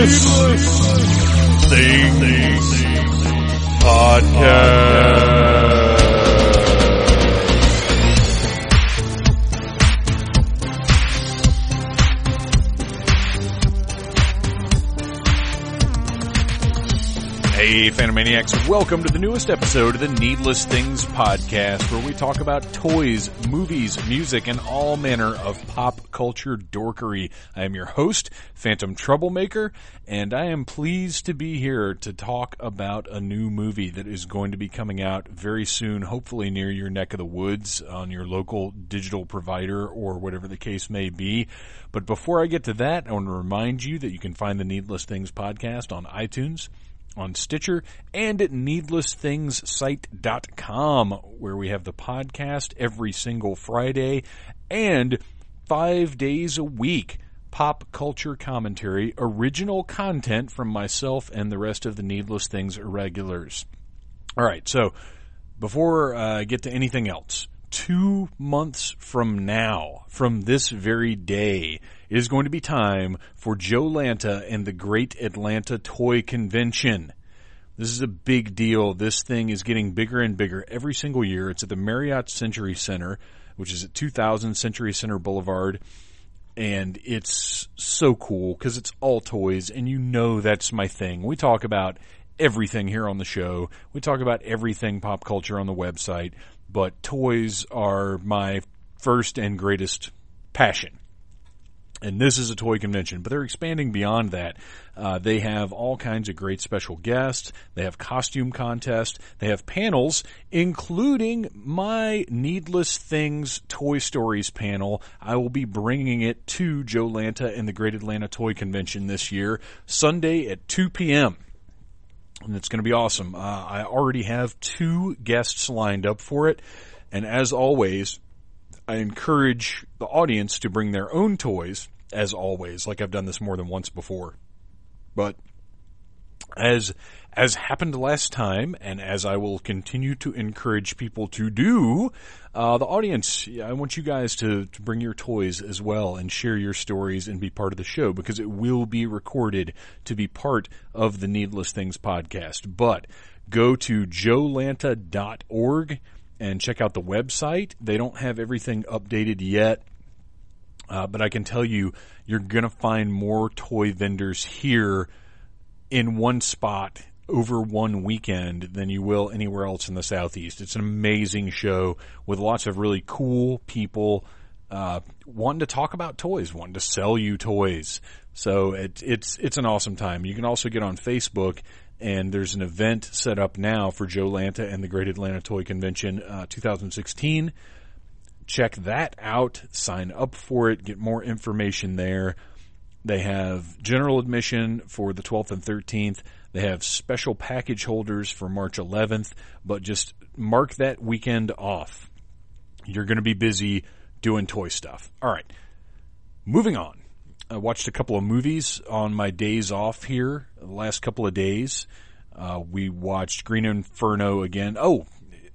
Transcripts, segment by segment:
Needless Things Podcast. Phantomaniacs, welcome to the newest episode of the Needless Things Podcast, where we talk about toys, movies, music, and all manner of pop culture dorkery. I am your host, Phantom Troublemaker, and I am pleased to be here to talk about a new movie that is going to be coming out very soon, hopefully near your neck of the woods on your local digital provider or whatever the case may be. But before I get to that, I want to remind you that you can find the Needless Things Podcast on iTunes on Stitcher and at needlessthingssite.com where we have the podcast every single Friday and five days a week. Pop culture commentary, original content from myself and the rest of the Needless Things irregulars. All right, so before uh, I get to anything else, two months from now, from this very day, it is going to be time for JoeLanta and the Great Atlanta Toy Convention. This is a big deal. This thing is getting bigger and bigger every single year. It's at the Marriott Century Center, which is at 2000 Century Center Boulevard. And it's so cool because it's all toys, and you know that's my thing. We talk about everything here on the show. We talk about everything pop culture on the website, but toys are my first and greatest passion. And this is a toy convention, but they're expanding beyond that. Uh, they have all kinds of great special guests. They have costume contests. They have panels, including my Needless Things Toy Stories panel. I will be bringing it to JoeLanta and the Great Atlanta Toy Convention this year, Sunday at 2 p.m. And it's going to be awesome. Uh, I already have two guests lined up for it. And as always, I encourage the audience to bring their own toys, as always, like I've done this more than once before. But as as happened last time, and as I will continue to encourage people to do, uh, the audience, I want you guys to, to bring your toys as well and share your stories and be part of the show because it will be recorded to be part of the Needless Things podcast. But go to joelanta.org and check out the website. They don't have everything updated yet. Uh, but I can tell you, you're going to find more toy vendors here in one spot over one weekend than you will anywhere else in the Southeast. It's an amazing show with lots of really cool people uh, wanting to talk about toys, wanting to sell you toys. So it, it's it's an awesome time. You can also get on Facebook and there's an event set up now for JoeLanta and the Great Atlanta Toy Convention uh, 2016. Check that out. Sign up for it. Get more information there. They have general admission for the 12th and 13th. They have special package holders for March 11th, but just mark that weekend off. You're going to be busy doing toy stuff. All right. Moving on. I watched a couple of movies on my days off here, the last couple of days. Uh, we watched Green Inferno again. Oh,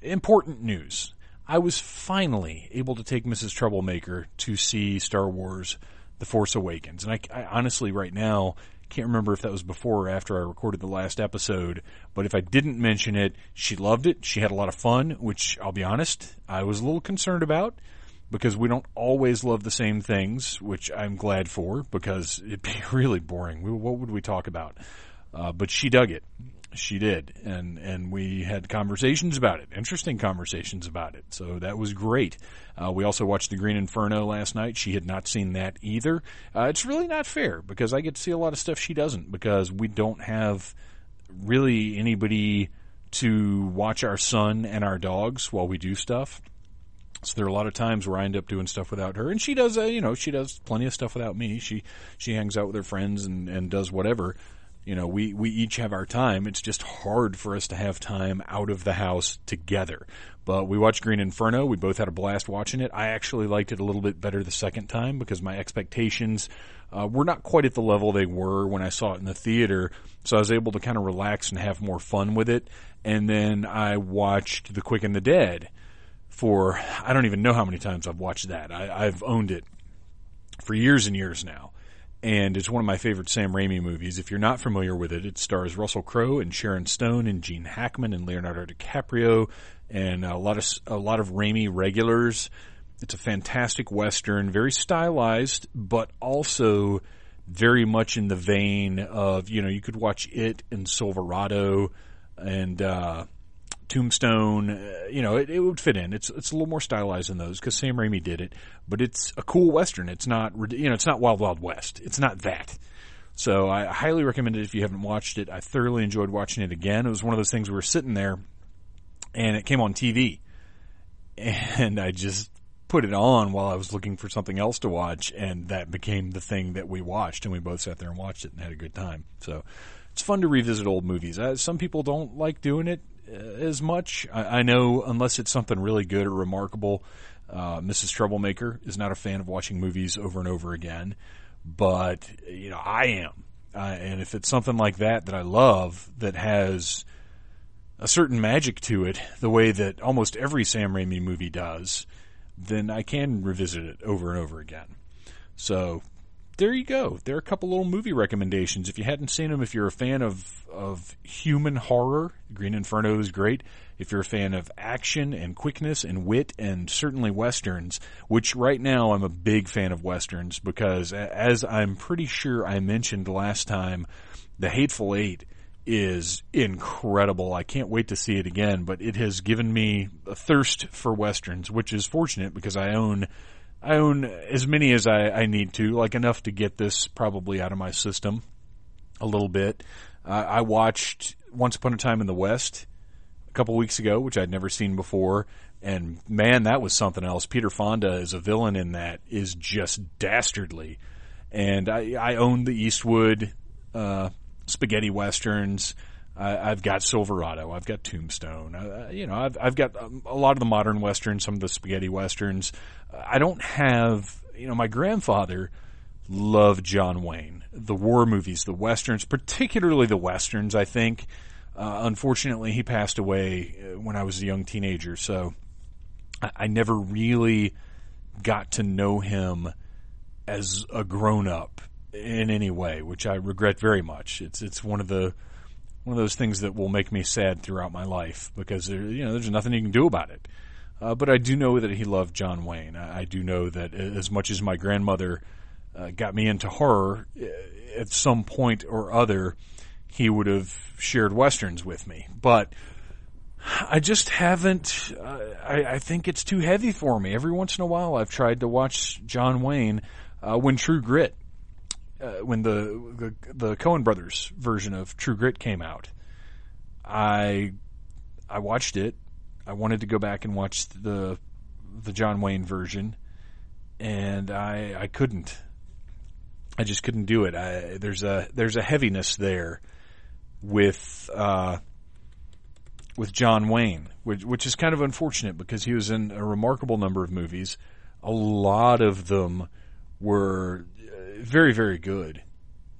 important news. I was finally able to take Mrs. Troublemaker to see Star Wars The Force Awakens. And I, I, honestly, right now, can't remember if that was before or after I recorded the last episode. But if I didn't mention it, she loved it. She had a lot of fun, which I'll be honest, I was a little concerned about because we don't always love the same things, which I'm glad for because it'd be really boring. We, what would we talk about? Uh, but she dug it. She did, and and we had conversations about it, interesting conversations about it. So that was great. Uh, we also watched The Green Inferno last night. She had not seen that either. Uh, it's really not fair because I get to see a lot of stuff she doesn't because we don't have really anybody to watch our son and our dogs while we do stuff. So there are a lot of times where I end up doing stuff without her, and she does. Uh, you know, she does plenty of stuff without me. She she hangs out with her friends and and does whatever. You know, we we each have our time. It's just hard for us to have time out of the house together. But we watched Green Inferno. We both had a blast watching it. I actually liked it a little bit better the second time because my expectations uh, were not quite at the level they were when I saw it in the theater. So I was able to kind of relax and have more fun with it. And then I watched The Quick and the Dead for I don't even know how many times I've watched that. I, I've owned it for years and years now. and it's one of my favorite Sam Raimi movies. If you're not familiar with it, it stars Russell Crowe and Sharon Stone and Gene Hackman and Leonardo DiCaprio and a lot of a lot of Raimi regulars. It's a fantastic western, very stylized, but also very much in the vein of you know you could watch it and Silverado and uh, Tombstone. Uh, you know it, it, would fit in. It's it's a little more stylized than those because Sam Raimi did it, but it's a cool western. It's not you know it's not Wild Wild West. It's not that. So I highly recommend it if you haven't watched it. I thoroughly enjoyed watching it again. It was one of those things we were sitting there, and it came on TV, and I just put it on while I was looking for something else to watch, and that became the thing that we watched, and we both sat there and watched it and had a good time. So it's fun to revisit old movies. Uh, some people don't like doing it as much. I, I, know unless it's something really good or remarkable. Uh, Mrs. Troublemaker is not a fan of watching movies over and over again, but you know I am. Uh, and if it's something like that that I love that has a certain magic to it, the way that almost every Sam Raimi movie does, then I can revisit it over and over again. So there you go. There are a couple little movie recommendations. If you hadn't seen them, if you're a fan of of human horror, Green Inferno is great. If you're a fan of action and quickness and wit and certainly westerns, which right now I'm a big fan of westerns because as I'm pretty sure I mentioned last time, The Hateful Eight is incredible. I can't wait to see it again, but it has given me a thirst for westerns, which is fortunate because I own I own as many as I, I need to, like enough to get this probably out of my system a little bit. Uh, I watched Once Upon a Time in the West a couple weeks ago, which I'd never seen before, and man, that was something else. Peter Fonda as a villain in that is just dastardly, and I, I own the Eastwood uh, spaghetti westerns. I, I've got Silverado. I've got Tombstone. Uh, you know, I've I've got um, a lot of the modern westerns, some of the spaghetti westerns. I don't have. You know, my grandfather loved John Wayne, the war movies, the westerns, particularly the westerns. I think. Uh, unfortunately, he passed away uh, when I was a young teenager, so I, I never really got to know him as a grown up in any way, which I regret very much. It's it's one of the one of those things that will make me sad throughout my life because there, you know there's nothing you can do about it. Uh, but I do know that he loved John Wayne. I, I do know that as much as my grandmother uh, got me into horror, uh, at some point or other, he would have shared westerns with me. But I just haven't. Uh, I, I, think it's too heavy for me. Every once in a while, I've tried to watch John Wayne uh, when True Grit uh, when the, the the Coen Brothers version of True Grit came out, I I watched it. I wanted to go back and watch the the John Wayne version, and I I couldn't. I just couldn't do it. I, there's a there's a heaviness there with uh, with John Wayne, which which is kind of unfortunate because he was in a remarkable number of movies. A lot of them were very, very good.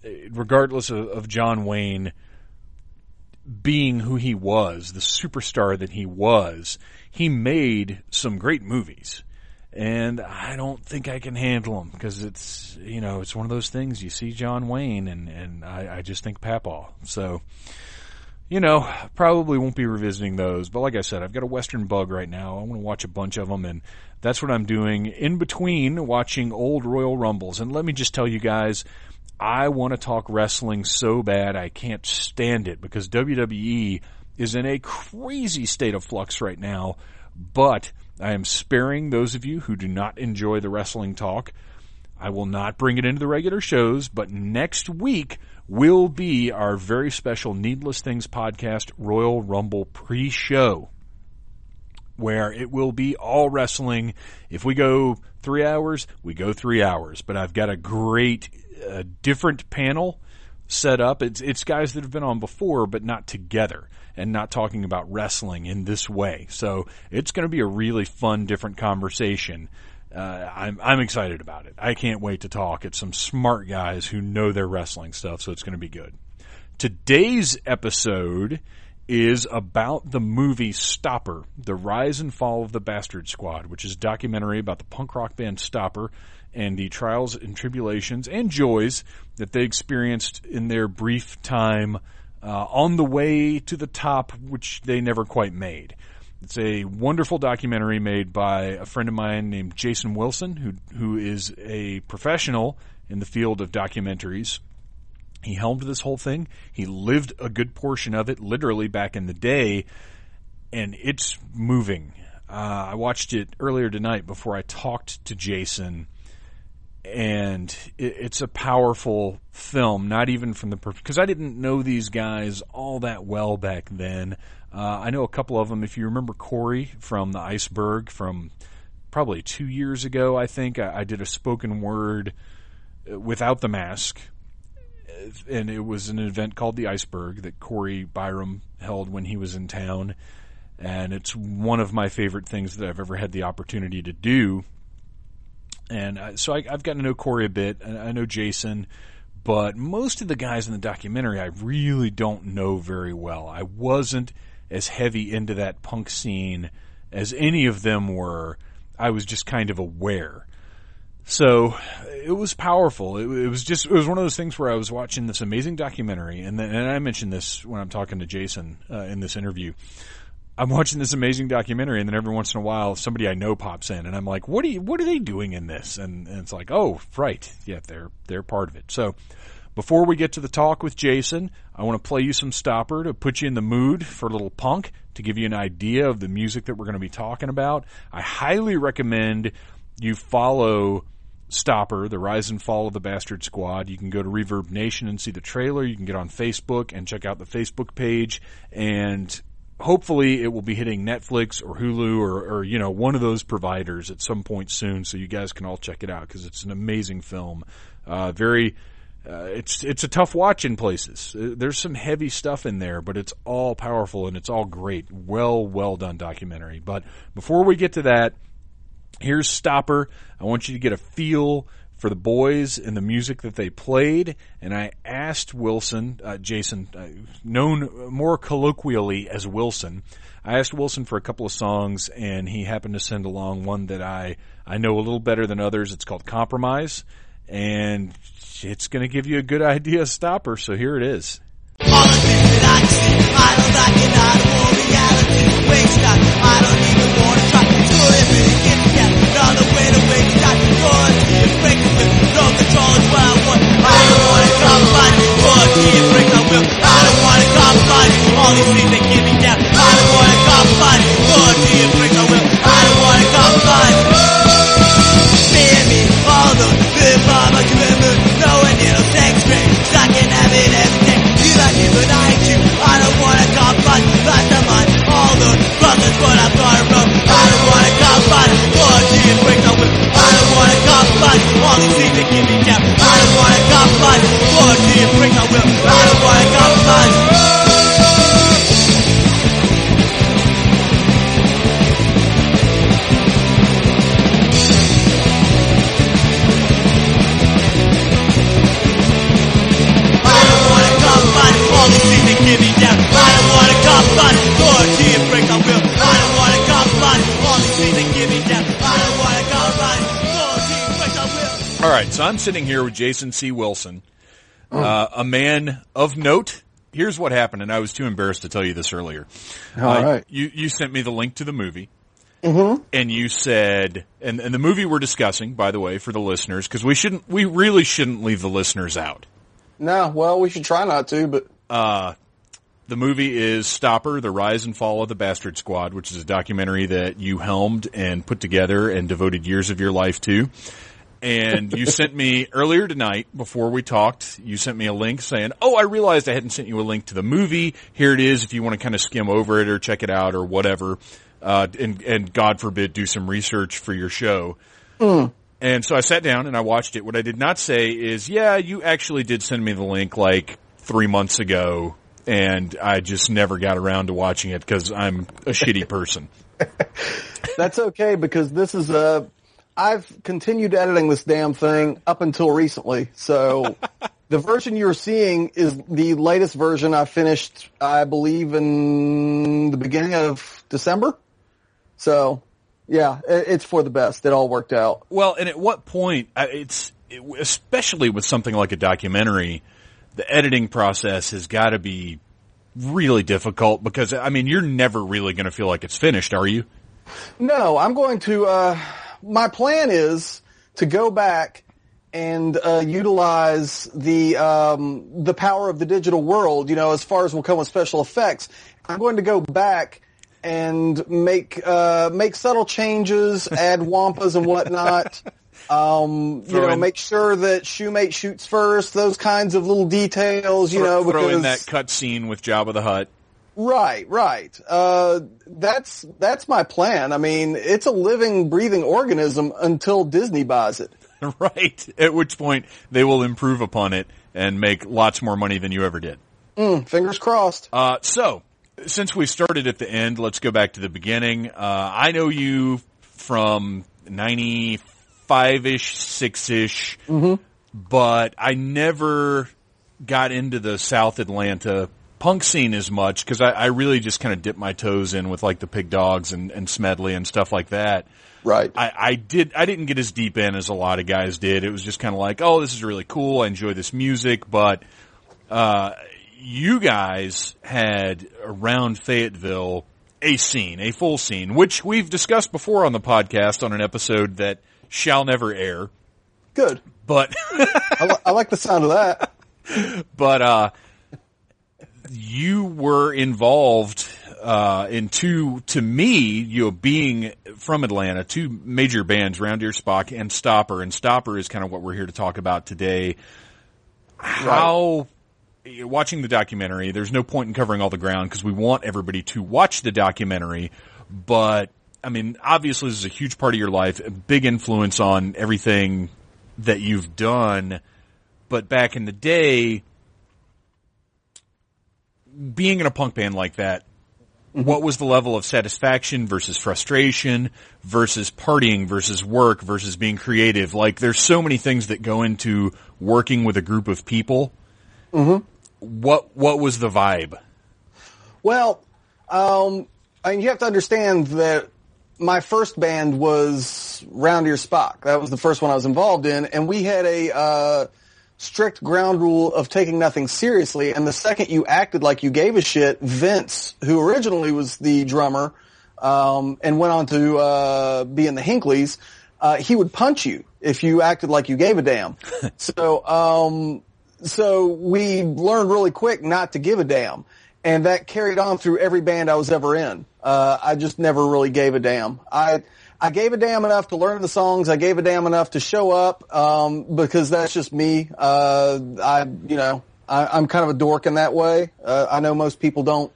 Uh, regardless of, of John Wayne being who he was, the superstar that he was, he made some great movies. And I don't think I can handle them because it's, you know, it's one of those things you see John Wayne and, and I, I just think Papa. So, you know, probably won't be revisiting those. But like I said, I've got a Western bug right now. I want to watch a bunch of them, and that's what I'm doing in between watching old Royal Rumbles. And let me just tell you guys, I want to talk wrestling so bad I can't stand it because WWE is in a crazy state of flux right now. But I am sparing those of you who do not enjoy the wrestling talk. I will not bring it into the regular shows, but next week will be our very special Needless Things podcast Royal Rumble pre show, where it will be all wrestling. If we go three hours, we go three hours. But I've got a great, uh, different panel set up. It's, it's guys that have been on before, but not together and not talking about wrestling in this way. So it's going to be a really fun, different conversation uh, I'm I'm excited about it. I can't wait to talk. It's some smart guys who know their wrestling stuff, so it's going to be good. Today's episode is about the movie Stopper, The Rise and Fall of the Bastard Squad, which is a documentary about the punk rock band Stopper and the trials and tribulations and joys that they experienced in their brief time uh, on the way to the top, which they never quite made. It's a wonderful documentary made by a friend of mine named Jason Wilson, who who is a professional in the field of documentaries. He helmed this whole thing. He lived a good portion of it, literally back in the day, and it's moving. Uh, I watched it earlier tonight before I talked to Jason, and it, it's a powerful film. Not even from the because I didn't know these guys all that well back then. Uh, I know a couple of them. If you remember Corey from the Iceberg from probably two years ago, I think I, I did a spoken word uh, without the mask, and it was an event called the Iceberg that Corey Byram held when he was in town. And it's one of my favorite things that I've ever had the opportunity to do. And uh, so I, I've gotten to know Corey a bit. I know Jason, but most of the guys in the documentary I really don't know very well. I wasn't as heavy into that punk scene as any of them were. I was just kind of aware. So it was powerful. It, it, was just it was one of those things where I was watching this amazing documentary, and then, and I mentioned this when I'm talking to Jason uh, in this interview. I'm watching this amazing documentary, and then every once in a while, somebody I know pops in, and I'm like, "What are you? What are they doing in this?" And, and it's like, "Oh, right, yeah, they're they're part of it." So before we get to the talk with Jason, I want to play you some Stopper to put you in the mood for a little punk to give you an idea of the music that we're going to be talking about. I highly recommend you follow Stopper, the rise and fall of the Bastard Squad. You can go to Reverb Nation and see the trailer. You can get on Facebook and check out the Facebook page and hopefully it will be hitting Netflix or Hulu or, or, you know one of those providers at some point soon, so you guys can all check it out because it's an amazing film. Uh, very uh, it's it's a tough watch in places. Uh, there's some heavy stuff in there, but it's all powerful and it's all great. Well, well done documentary. But before we get to that, here's Stopper. I want you to get a feel for the boys and the music that they played. And I asked Wilson, uh, Jason, uh, known more colloquially as Wilson, I asked Wilson for a couple of songs, and he happened to send along one that I I know a little better than others. It's called Compromise and it's going to give you a good idea stopper. So here it is. All things that I see, I know that reality. Wake up, I I don't wanna come but last time I all what I've got wrong. I don't wanna come but four years break up with. I don't wanna come all these things that give me. I don't wanna come but four years break up with. I don't wanna come. Right, so I'm sitting here with Jason C. Wilson, uh, a man of note. Here's what happened, and I was too embarrassed to tell you this earlier. All uh, right. You you sent me the link to the movie. Mm-hmm. And you said, and, and the movie we're discussing, by the way, for the listeners, because we shouldn't, we really shouldn't leave the listeners out. No, well, we should try not to, but. Uh, the movie is Stopper, The Rise and Fall of the Bastard Squad, which is a documentary that you helmed and put together and devoted years of your life to and you sent me earlier tonight before we talked. You sent me a link saying, "Oh, I realized I hadn't sent you a link to the movie. Here it is. If you want to kind of skim over it or check it out or whatever, uh, and and God forbid, do some research for your show." Mm. And so I sat down and I watched it. What I did not say is, "Yeah, you actually did send me the link like three months ago." And I just never got around to watching it because I'm a shitty person. That's okay because this is a I've continued editing this damn thing up until recently. So the version you're seeing is the latest version I finished, I believe, in the beginning of December. So yeah, it, it's for the best. It all worked out. Well, and at what point, it's, it, especially with something like a documentary, the editing process has got to be really difficult because, I mean, you're never really going to feel like it's finished, are you? No, I'm going to, uh, my plan is to go back and uh, utilize the um, the power of the digital world. You know, as far as will come with special effects, I'm going to go back and make uh, make subtle changes, add wampas and whatnot. Um, you know, in- make sure that shoemate shoots first. Those kinds of little details. You know, Throw in that cut scene with Jabba the Hutt. Right, right. Uh, that's that's my plan. I mean, it's a living, breathing organism until Disney buys it. right. At which point they will improve upon it and make lots more money than you ever did. Fingers crossed. Uh, so, since we started at the end, let's go back to the beginning. Uh, I know you from 95-ish, 6-ish, but I never got into the South Atlanta punk scene as much because I, I really just kind of dipped my toes in with like the Pig Dogs and, and Smedley and stuff like that. Right. I, I did. I didn't get as deep in as a lot of guys did. It was just kind of like, oh, this is really cool. I enjoy this music, but uh, you guys had around Fayetteville a scene, a full scene, which we've discussed before on the podcast on an episode that shall never air. Good. But I, li- I like the sound of that. but uh, you were involved uh, in two, to me, you know, being from Atlanta, two major bands, Round Ear Spock and Stopper, and Stopper is kind of what we're here to talk about today. How watching the documentary, there's no point in covering all the ground because we want everybody to watch the documentary, but I mean, obviously this is a huge part of your life, a big influence on everything that you've done. But back in the day, being in a punk band like that, what was the level of satisfaction versus frustration versus partying versus work versus being creative? Like there's so many things that go into working with a group of people. Mm-hmm. What, what was the vibe? Well, um, I mean, you have to understand that my first band was Round Ear Spock. That was the first one I was involved in, and we had a uh, strict ground rule of taking nothing seriously. And the second you acted like you gave a shit, Vince, who originally was the drummer um, and went on to uh, be in the Hinkleys, uh, he would punch you if you acted like you gave a damn. so, um, so we learned really quick not to give a damn. And that carried on through every band I was ever in. Uh, I just never really gave a damn. I, I gave a damn enough to learn the songs. I gave a damn enough to show up, um, because that's just me. Uh, I, you know, I, I'm kind of a dork in that way. Uh, I know most people don't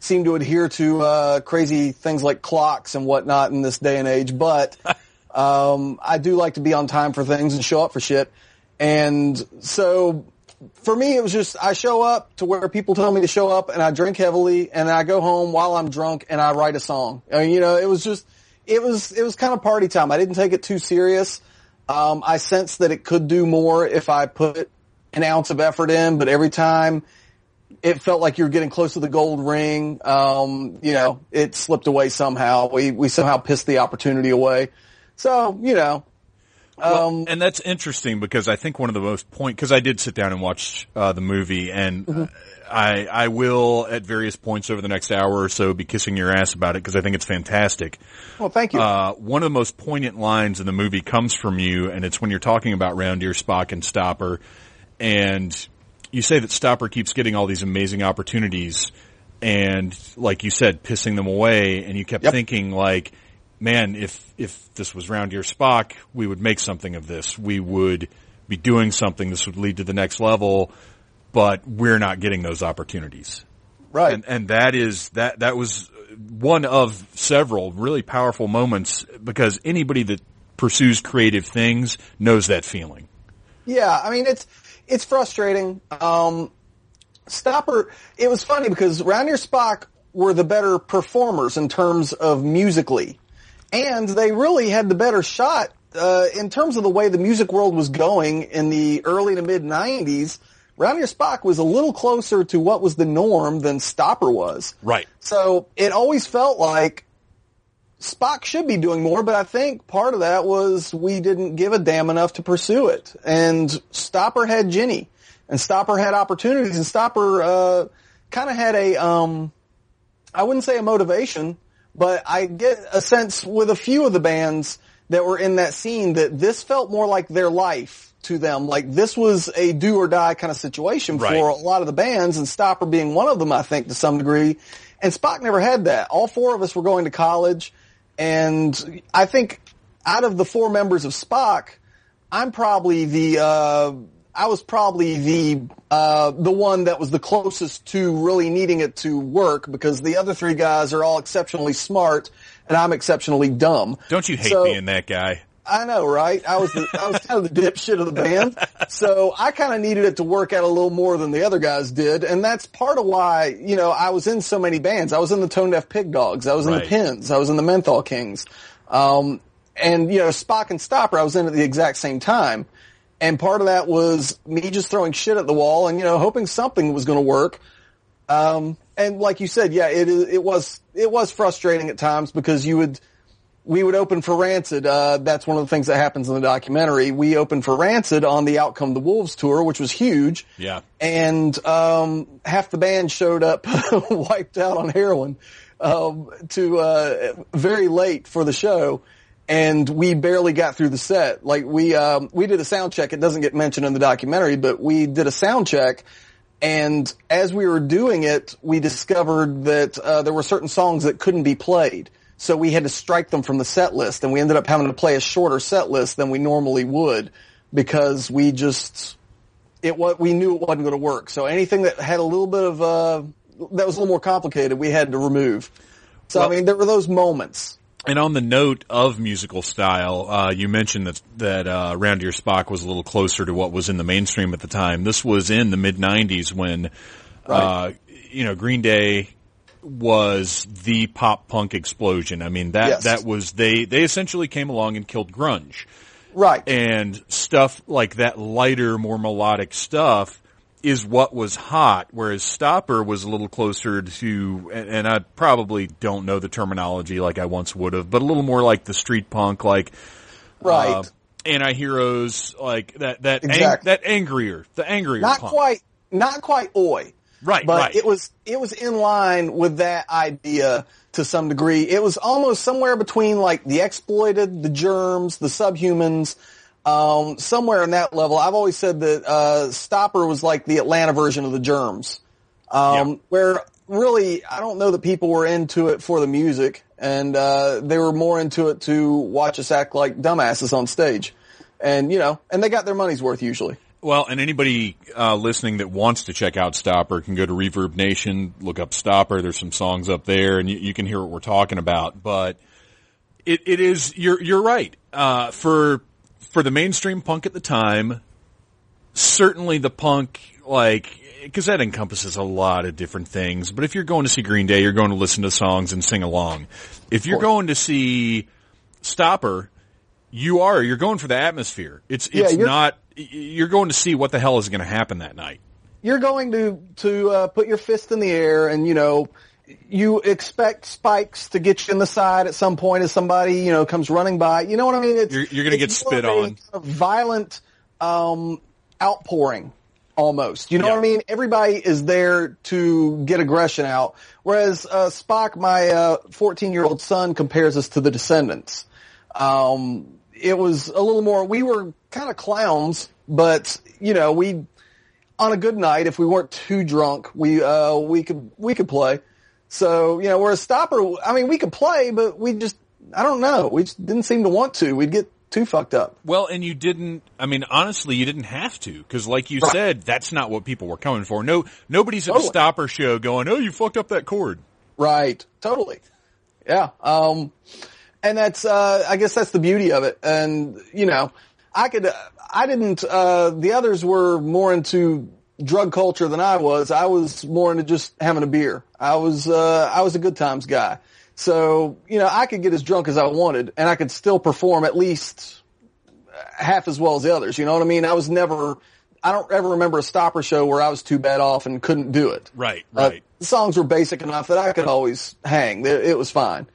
seem to adhere to, uh, crazy things like clocks and whatnot in this day and age, but, um, I do like to be on time for things and show up for shit. And so for me, it was just I show up to where people tell me to show up, and I drink heavily, and I go home while I'm drunk, and I write a song. I mean, you know, it was just it was it was kind of party time. I didn't take it too serious. Um, I sensed that it could do more if I put an ounce of effort in, but every time it felt like you were getting close to the gold ring. Um, you know, it slipped away somehow. We we somehow pissed the opportunity away. So you know, Well, and that's interesting because I think one of the most point because I did sit down and watch uh, the movie, and uh, I I will at various points over the next hour or so be kissing your ass about it because I think it's fantastic. well, thank you. Uh, one of the most poignant lines in the movie comes from you, and it's when you're talking about Round Ear Spock and Stopper, and you say that Stopper keeps getting all these amazing opportunities, and like you said, pissing them away, and you kept Yep. thinking like, man, if if this was Round Ear Spock, we would make something of this. We would be doing something. This would lead to the next level, but we're not getting those opportunities right. and and that is that that was one of several really powerful moments because anybody that pursues creative things knows that feeling. Yeah, I mean it's it's frustrating. Um, Stopper, it was funny because Round Spock were the better performers in terms of musically, and they really had the better shot uh, in terms of the way the music world was going in the early to mid '90s. Round Spock was a little closer to what was the norm than Stopper was. Right. So it always felt like Spock should be doing more, but I think part of that was we didn't give a damn enough to pursue it. And Stopper had Jenny, and Stopper had opportunities, and Stopper uh, kind of had a, um, I wouldn't say a motivation, but I get a sense with a few of the bands that were in that scene that this felt more like their life to them. Like this was a do or die kind of situation Right. for a lot of the bands, and Stopper being one of them, I think, to some degree. And Spock never had that. All four of us were going to college, and I think out of the four members of Spock, I'm probably the uh, I was probably the uh, the one that was the closest to really needing it to work because the other three guys are all exceptionally smart and I'm exceptionally dumb. Don't you hate So- being that guy? I know, right? I was the, I was kind of the dipshit of the band, so I kind of needed it to work out a little more than the other guys did, and that's part of why you know I was in so many bands. I was in the Tone Deaf Pig Dogs, I was in Right. the Pins, I was in the Menthol Kings, um, and you know Spock and Stopper. I was in at the exact same time, and part of that was me just throwing shit at the wall and you know hoping something was going to work. Um, and like you said, yeah, it is- it was it was frustrating at times because you would we would open for Rancid. Uh, that's one of the things that happens in the documentary. We opened for Rancid on the Out Come the Wolves tour, which was huge. Yeah. And um, half the band showed up wiped out on heroin um, to uh, very late for the show. And we barely got through the set. Like we um, we did a sound check. It doesn't get mentioned in the documentary, but we did a sound check. And as we were doing it, we discovered that uh, there were certain songs that couldn't be played. So we had to strike them from the set list, and we ended up having to play a shorter set list than we normally would because we just it what we knew it wasn't going to work. So anything that had a little bit of uh, that was a little more complicated, we had to remove. So Well- I mean, there were those moments. And on the note of musical style, uh, you mentioned that that uh, Round Ear Spock was a little closer to what was in the mainstream at the time. This was in the mid '90s when, uh, you know, Green Day was the pop punk explosion. I mean that Yes. that was they they essentially came along and killed grunge Right. and stuff like that lighter, more melodic stuff is what was hot, whereas Stopper was a little closer to, and, and I probably don't know the terminology like I once would have, but a little more like the street punk, like right. uh, anti-heroes, like that that ang- that angrier, the angrier not punk. quite not quite oi. Right, but right. it was it was in line with that idea to some degree. It was almost somewhere between like the exploited, the germs, the subhumans, um, somewhere in that level. I've always said that uh, Stopper was like the Atlanta version of the germs, um, Yeah. where really I don't know that people were into it for the music, and uh, they were more into it to watch us act like dumbasses on stage, and you know, and they got their money's worth usually. Well, and anybody uh, listening that wants to check out Stopper can go to Reverb Nation, look up Stopper. There's some songs up there, and you, you can hear what we're talking about. But it, it is you're you're right. Uh, for for the mainstream punk at the time, certainly the punk like because that encompasses a lot of different things. But if you're going to see Green Day, you're going to listen to songs and sing along. If you're going to see Stopper, you are you're going for the atmosphere. It's Yeah, it's you're- not you're going to see what the hell is going to happen that night. you're going to to uh, put your fist in the air and you know you expect spikes to get you in the side at some point as somebody you know comes running by you know what i mean it's, You're- you're gonna get spit of a on. violent um outpouring almost you know Yeah. what i mean everybody is there to get aggression out whereas uh spock my uh 14 year old son compares us to the descendants um it was a little more we were kind of clowns but you know we on a good night, if we weren't too drunk, we uh we could we could play. So you know, we're a Stopper, I mean, we could play, but we just I don't know, we just didn't seem to want to. We'd get too fucked up. Well, and you didn't. I mean, honestly, you didn't have to because, like you Right. said, that's not what people were coming for. No, nobody's at a Stopper show going, "Oh, you fucked up that chord." Right. Totally. Yeah. Um, and that's, uh, I guess that's the beauty of it. And, you know, I could, I didn't, uh, the others were more into drug culture than I was. I was more into just having a beer. I was, uh, I was a good times guy. So, you know, I could get as drunk as I wanted and I could still perform at least half as well as the others. You know what I mean? I was never, I don't ever remember a stopper show where I was too bad off and couldn't do it. Right, Uh, right. the songs were basic enough that I could always hang. It, it was fine.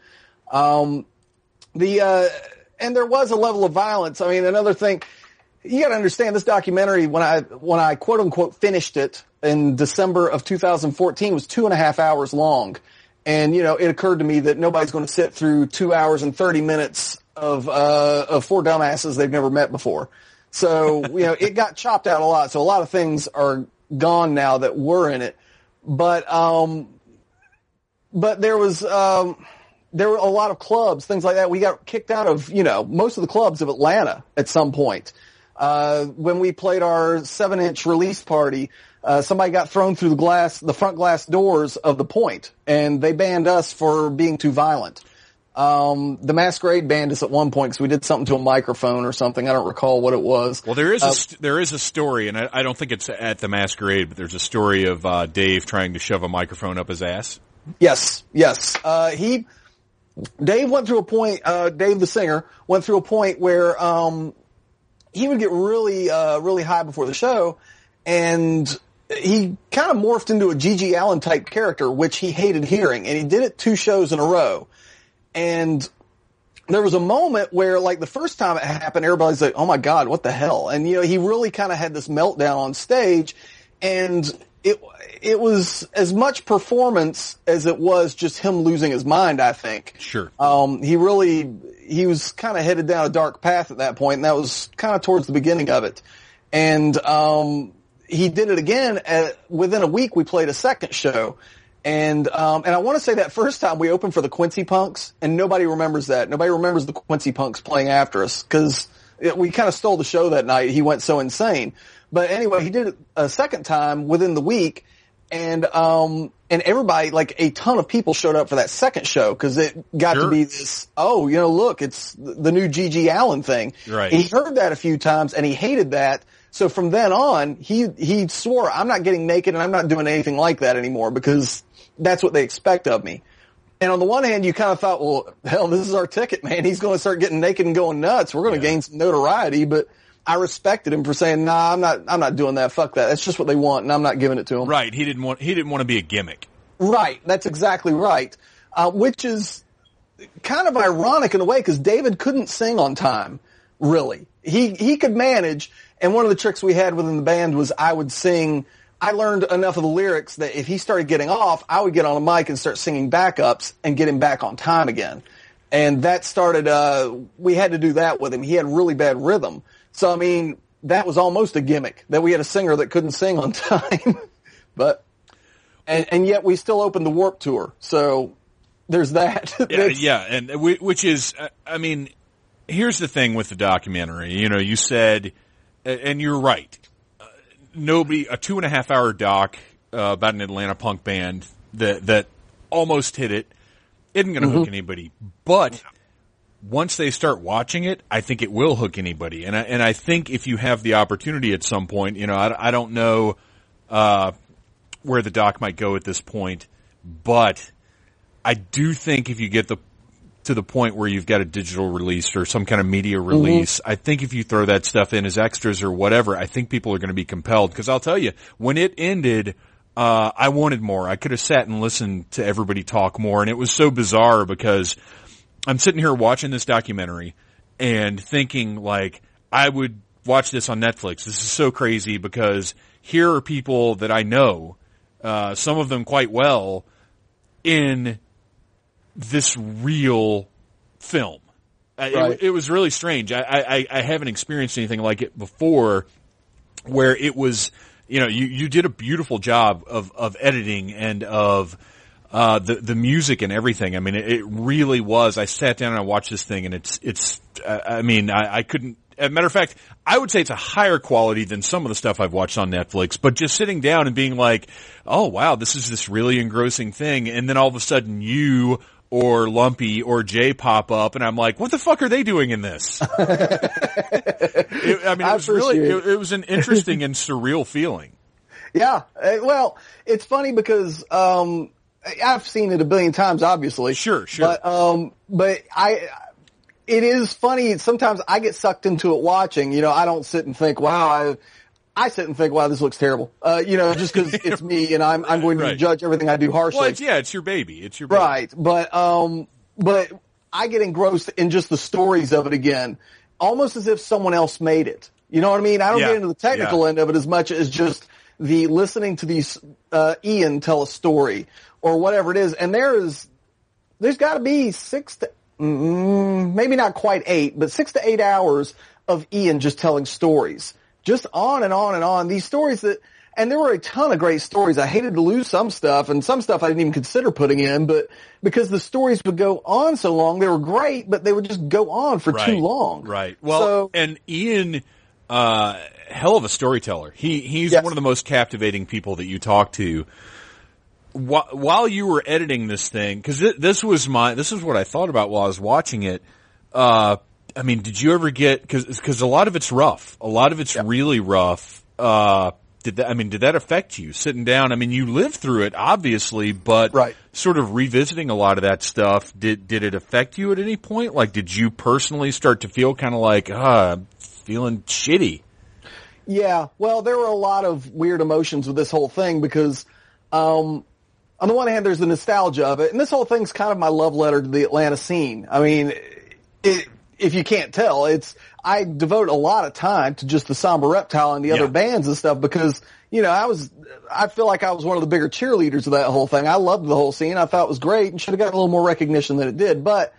Um, the uh, and there was a level of violence. I mean, another thing you got to understand this documentary when I when I quote unquote finished it in December of 2014 was two and a half hours long, and you know it occurred to me that nobody's going to sit through two hours and 30 minutes of uh, of four dumbasses they've never met before. So you know it got chopped out a lot. So a lot of things are gone now that were in it, but um, but there was um there were a lot of clubs, things like that. We got kicked out of, you know, most of the clubs of Atlanta at some point. Uh, when we played our seven inch release party, uh, somebody got thrown through the glass, the front glass doors of the point, and they banned us for being too violent. Um, the masquerade banned us at one point because we did something to a microphone or something. I don't recall what it was. Well, there is a st- there is a story, and I, I, don't think it's at the masquerade, but there's a story of uh, Dave trying to shove a microphone up his ass. Yes, yes. Uh, he Dave went through a point. Uh, Dave, the singer, went through a point where um, he would get really, uh, really high before the show, and he kind of morphed into a GG Allen type character, which he hated hearing, and he did it two shows in a row. And there was a moment where, like, the first time it happened, everybody's like, "Oh my god, what the hell?" And you know, he really kind of had this meltdown on stage, and it it was as much performance as it was just him losing his mind. I think. Sure. Um, he really he was kind of headed down a dark path at that point, and that was kind of towards the beginning of it. And um, he did it again. At, within a week, we played a second show. And um, and I want to say that first time we opened for the Quincy Punx, and nobody remembers that. Nobody remembers the Quincy Punx playing after us because we kind of stole the show that night. He went so insane. But anyway, he did it a second time within the week, and um and everybody like a ton of people showed up for that second show because it got sure. to be this oh you know look it's the new GG Allen thing. Right. he heard that a few times and he hated that. So from then on, he he swore I'm not getting naked and I'm not doing anything like that anymore because that's what they expect of me. And on the one hand, you kind of thought, well, hell, this is our ticket, man. He's going to start getting naked and going nuts. We're going to yeah. gain some notoriety, but I respected him for saying, "Nah, I'm not. I'm not doing that. Fuck that. That's just what they want, and I'm not giving it to them." Right. He didn't want. He didn't want to be a gimmick. Right. That's exactly right. Uh, which is kind of ironic in a way because David couldn't sing on time. Really, he he could manage. And one of the tricks we had within the band was I would sing. I learned enough of the lyrics that if he started getting off, I would get on a mic and start singing backups and get him back on time again. And that started. Uh, we had to do that with him. He had really bad rhythm. So I mean, that was almost a gimmick that we had a singer that couldn't sing on time, but and, and yet we still opened the Warped Tour. So there's that. yeah, yeah, and we, which is, I mean, here's the thing with the documentary. You know, you said, and you're right. Uh, nobody, a two and a half hour doc uh, about an Atlanta punk band that that almost hit it isn't going to mm-hmm. hook anybody, but once they start watching it, I think it will hook anybody. And I, and I think if you have the opportunity at some point, you know, I, I don't know, uh, where the doc might go at this point, but I do think if you get the, to the point where you've got a digital release or some kind of media mm-hmm. release, mm-hmm. I think if you throw that stuff in as extras or whatever, I think people are going to be compelled. Cause I'll tell you, when it ended, uh, I wanted more. I could have sat and listened to everybody talk more. And it was so bizarre because I'm sitting here watching this documentary and thinking like I would watch this on Netflix. This is so crazy because here are people that I know, uh, some of them quite well, in this real film. Right. It, it, was really strange. I, I, I haven't experienced anything like it before where it was, you know, you, you did a beautiful job of, of editing and of, uh, the the music and everything. I mean, it, it, really was. I sat down and I watched this thing, and it's it's. Uh, I mean, I, I couldn't. As a matter of fact, I would say it's a higher quality than some of the stuff I've watched on Netflix. But just sitting down and being like, "Oh wow, this is this really engrossing thing," and then all of a sudden you or Lumpy or Jay pop up, and I'm like, "What the fuck are they doing in this?" it, I mean, it was really it, it was an interesting and surreal feeling. Yeah, uh, well, it's funny because um, I've seen it a billion times, obviously. Sure, sure. But um, but I, it is funny. Sometimes I get sucked into it watching. You know, I don't sit and think, wow, I. I sit and think, wow, this looks terrible. Uh, you know, just because it's me and I'm I'm going to right. judge everything I do harshly. Well, it's, yeah, it's your baby. It's your baby. right. But um, but I get engrossed in just the stories of it again, almost as if someone else made it. You know what I mean? I don't Yeah. get into the technical Yeah. end of it as much as just the listening to these uh, Ian tell a story or whatever it is. And there is, there's got to be six to mm, maybe not quite eight, but six to eight hours of Ian just telling stories, just on and on and on. These stories that, and there were a ton of great stories. I hated to lose some stuff, and some stuff I didn't even consider putting in, but because the stories would go on so long, they were great, but they would just go on for too long. Right. Well, so, and Ian, uh, hell of a storyteller. He he's Yes. one of the most captivating people that you talk to. Wh- While you were editing this thing, because this was my this is what I thought about while I was watching it. Uh, I mean, did you ever get because because a lot of it's rough, a lot of it's really rough. Uh, did that? I mean, did that affect you sitting down? I mean, you lived through it, obviously, but Right. sort of revisiting a lot of that stuff. Did did it affect you at any point? Like, did you personally start to feel kind of like, ah, feeling shitty? Yeah, well, there were a lot of weird emotions with this whole thing because, um, on the one hand, there's the nostalgia of it, and this whole thing's kind of my love letter to the Atlanta scene. I mean, it, if you can't tell, it's I devote a lot of time to just the Somber Reptile and the other bands and stuff because you know I was I feel like I was one of the bigger cheerleaders of that whole thing. I loved the whole scene. I thought it was great and should have gotten a little more recognition than it did, but.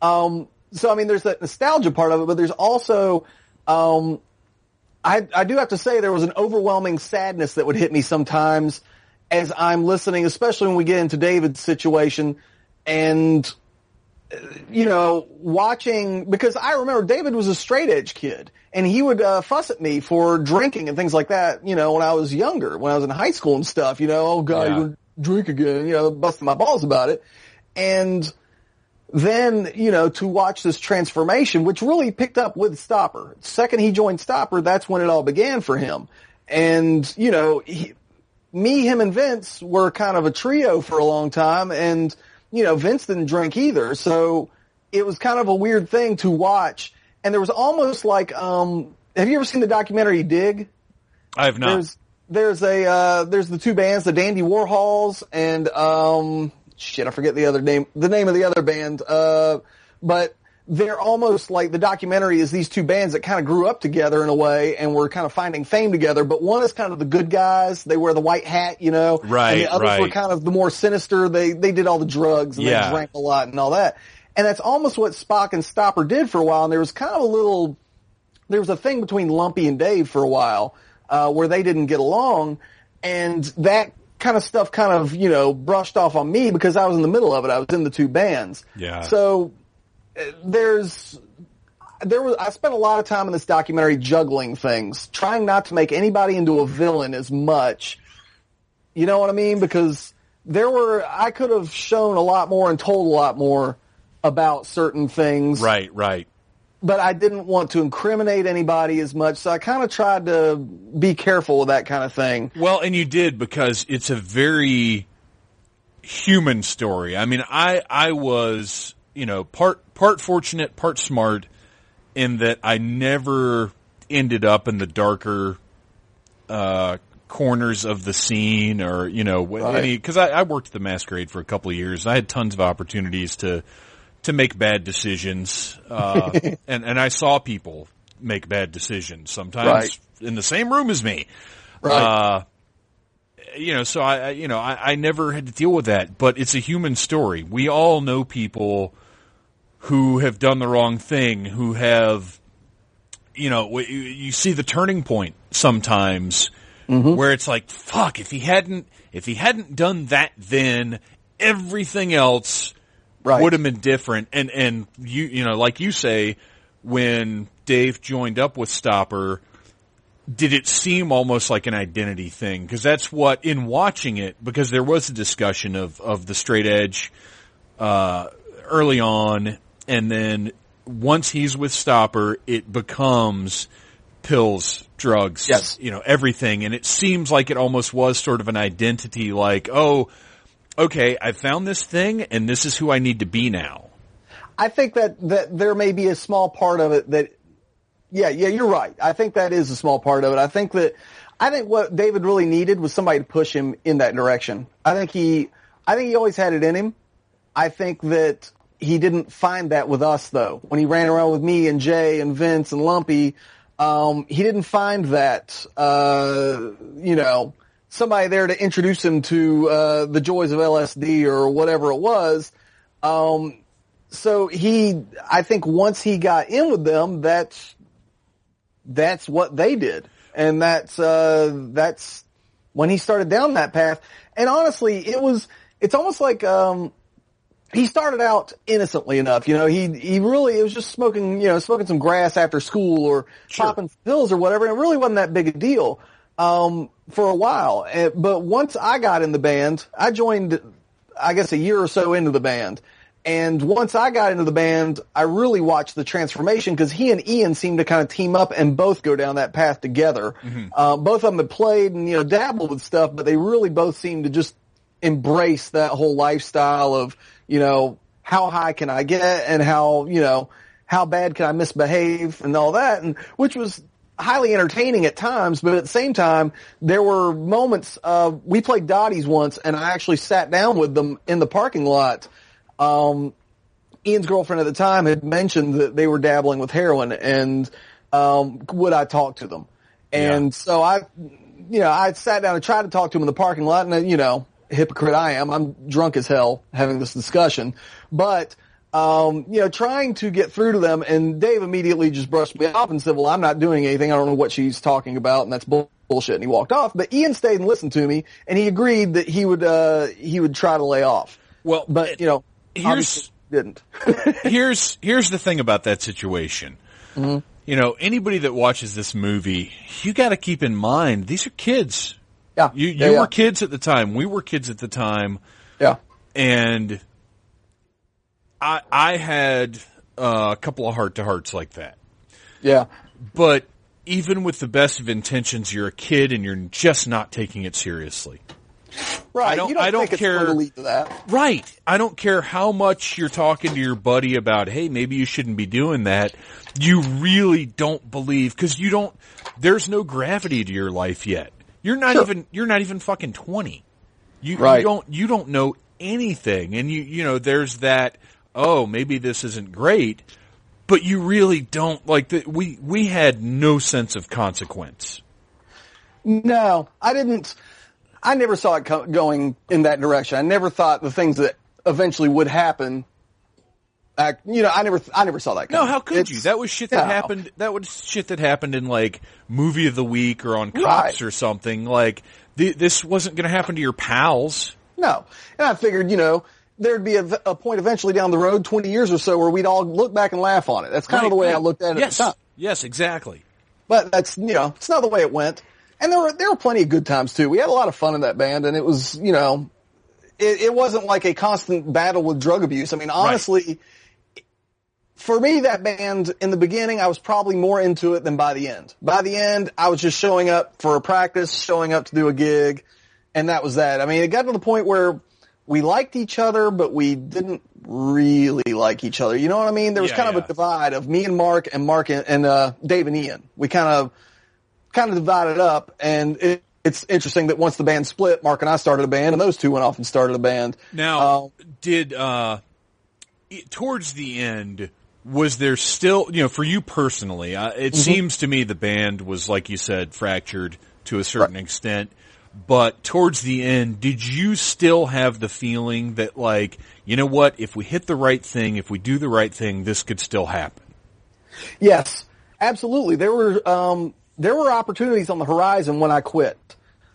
Um, so I mean, there's that nostalgia part of it, but there's also, um, I, I do have to say there was an overwhelming sadness that would hit me sometimes as I'm listening, especially when we get into David's situation and, you know, watching, because I remember David was a straight edge kid and he would, uh, fuss at me for drinking and things like that, you know, when I was younger, when I was in high school and stuff, you know, oh God, Yeah. you're drink again, you know, busting my balls about it. And, then, you know, to watch this transformation, which really picked up with Stopper. Second he joined Stopper, that's when it all began for him. And, you know, he, me, him, and Vince were kind of a trio for a long time, and, you know, Vince didn't drink either, so it was kind of a weird thing to watch. And there was almost like, um, have you ever seen the documentary Dig? I have not. There's there's a uh, there's the two bands, the Dandy Warhols and um shit, I forget the other name the name of the other band. Uh but they're almost like the documentary is these two bands that kind of grew up together in a way and were kind of finding fame together. But one is kind of the good guys. They wear the white hat, you know. Right, And the others were kind of the more sinister. They they did all the drugs and Yeah. they drank a lot and all that. And that's almost what Spock and Stopper did for a while. And there was kind of a little there was a thing between Lumpy and Dave for a while uh, where they didn't get along, and that kind of stuff kind of you know brushed off on me because I was in the middle of it. I was in the two bands. Yeah. So there's there was I spent a lot of time in this documentary juggling things, trying not to make anybody into a villain as much. You know what I mean? Because there were I could have shown a lot more and told a lot more about certain things right, right. but I didn't want to incriminate anybody as much, so I kind of tried to be careful with that kind of thing. Well, and you did because it's a very human story. I mean, I I was, you know, part part fortunate, part smart in that I never ended up in the darker uh corners of the scene or, you know, Right. any cuz I, I worked at the masquerade for a couple of years. I had tons of opportunities to to make bad decisions. Uh and and I saw people make bad decisions sometimes Right. in the same room as me. Right. Uh, you know, so I, I you know, I, I never had to deal with that, but it's a human story. We all know people who have done the wrong thing, who have, you know, you see the turning point sometimes where it's like, fuck, if he hadn't, if he hadn't done that then, everything else Right. would have been different. And, and you, you know, like you say, when Dave joined up with Stopper, did it seem almost like an identity thing? Because that's what, in watching it, because there was a discussion of, of the straight edge, uh, early on, and then once he's with Stopper, it becomes pills, drugs, Yes. you know, everything. And it seems like it almost was sort of an identity, like, oh, okay, I found this thing and this is who I need to be now. I think that that there may be a small part of it that, yeah, yeah, you're right. I think that is a small part of it. I think that, I think what David really needed was somebody to push him in that direction. I think he, I think he always had it in him. I think that he didn't find that with us though. When he ran around with me and Jay and Vince and Lumpy, um, he didn't find that, uh, you know, somebody there to introduce him to, uh, the joys of LSD or whatever it was. Um, so he, I think once he got in with them, that's, that's what they did. And that's, uh, that's when he started down that path. And honestly, it was, it's almost like, um, he started out innocently enough, you know, he, he really, it was just smoking, you know, smoking some grass after school or Sure. popping pills or whatever. And it really wasn't that big a deal, um, for a while. Eh, But once I got in the band, I joined, I guess a year or so into the band. And once I got into the band, I really watched the transformation because he and Ian seemed to kind of team up and both go down that path together. Uh, both of them had played and, you know, dabbled with stuff, but they really both seemed to just embrace that whole lifestyle of, you know, how high can I get and how, you know, how bad can I misbehave and all that. And which was highly entertaining at times, but at the same time, there were moments, uh, we played Dottie's once and I actually sat down with them in the parking lot. Um, Ian's girlfriend at the time had mentioned that they were dabbling with heroin and, um, would I talk to them? And Yeah. so I, you know, I sat down and tried to talk to him in the parking lot and, you know, hypocrite I am. I'm drunk as hell having this discussion, but, um, you know, trying to get through to them and Dave immediately just brushed me off and said, well, I'm not doing anything. I don't know what she's talking about and that's bull- bullshit. And he walked off, but Ian stayed and listened to me and he agreed that he would, uh, he would try to lay off. Well, But, you know, here's- didn't. here's here's the thing about that situation. Mm-hmm. You know, anybody that watches this movie, you got to keep in mind these are kids. Yeah. You you yeah, yeah. were kids at the time. We were kids at the time, Yeah. and I I had uh, a couple of heart to hearts like that. Yeah. But even with the best of intentions, you're a kid and you're just not taking it seriously. Right. I don't- you don't I don't care- going to to that. Right. I don't care how much you're talking to your buddy about, hey, maybe you shouldn't be doing that. You really don't believe, cause you don't, there's no gravity to your life yet. You're not Sure. even, you're not even fucking 20. You, Right. you don't, you don't know anything. And you, you know, there's that, oh, maybe this isn't great, but you really don't, like, the, we, we had no sense of consequence. No, I didn't. I never saw it co- going in that direction. I never thought the things that eventually would happen. I, you know, I never, I never saw that. No, how could It's- you? That was shit that no. happened. That was shit that happened in like movie of the week or on Cops Right. or something. Like th- this wasn't going to happen to your pals. No, and I figured, you know, there'd be a, a point eventually down the road, twenty years or so, where we'd all look back and laugh on it. That's kind of the way I looked at it Yes, at the time. yes, exactly. But that's you know, it's not the way it went. And there were there were plenty of good times too. We had a lot of fun in that band, and it was you know, it, it wasn't like a constant battle with drug abuse. I mean, honestly, for me, that band in the beginning, I was probably more into it than by the end. By the end, I was just showing up for a practice, showing up to do a gig, and that was that. I mean, it got to the point where we liked each other, but we didn't really like each other. You know what I mean? There was Yeah, kind of a divide of me and Mark and Mark and, and uh, Dave and Ian. We kind of kind of divided up, and it, it's interesting that once the band split, Mark and I started a band, and those two went off and started a band. Now, Um, did uh, it, towards the end was there still you know for you personally? Uh, it Mm-hmm. seems to me the band was like you said fractured to a certain extent. But towards the end, did you still have the feeling that like, you know what, if we hit the right thing, if we do the right thing, this could still happen? Yes, absolutely. There were um, there were opportunities on the horizon when I quit.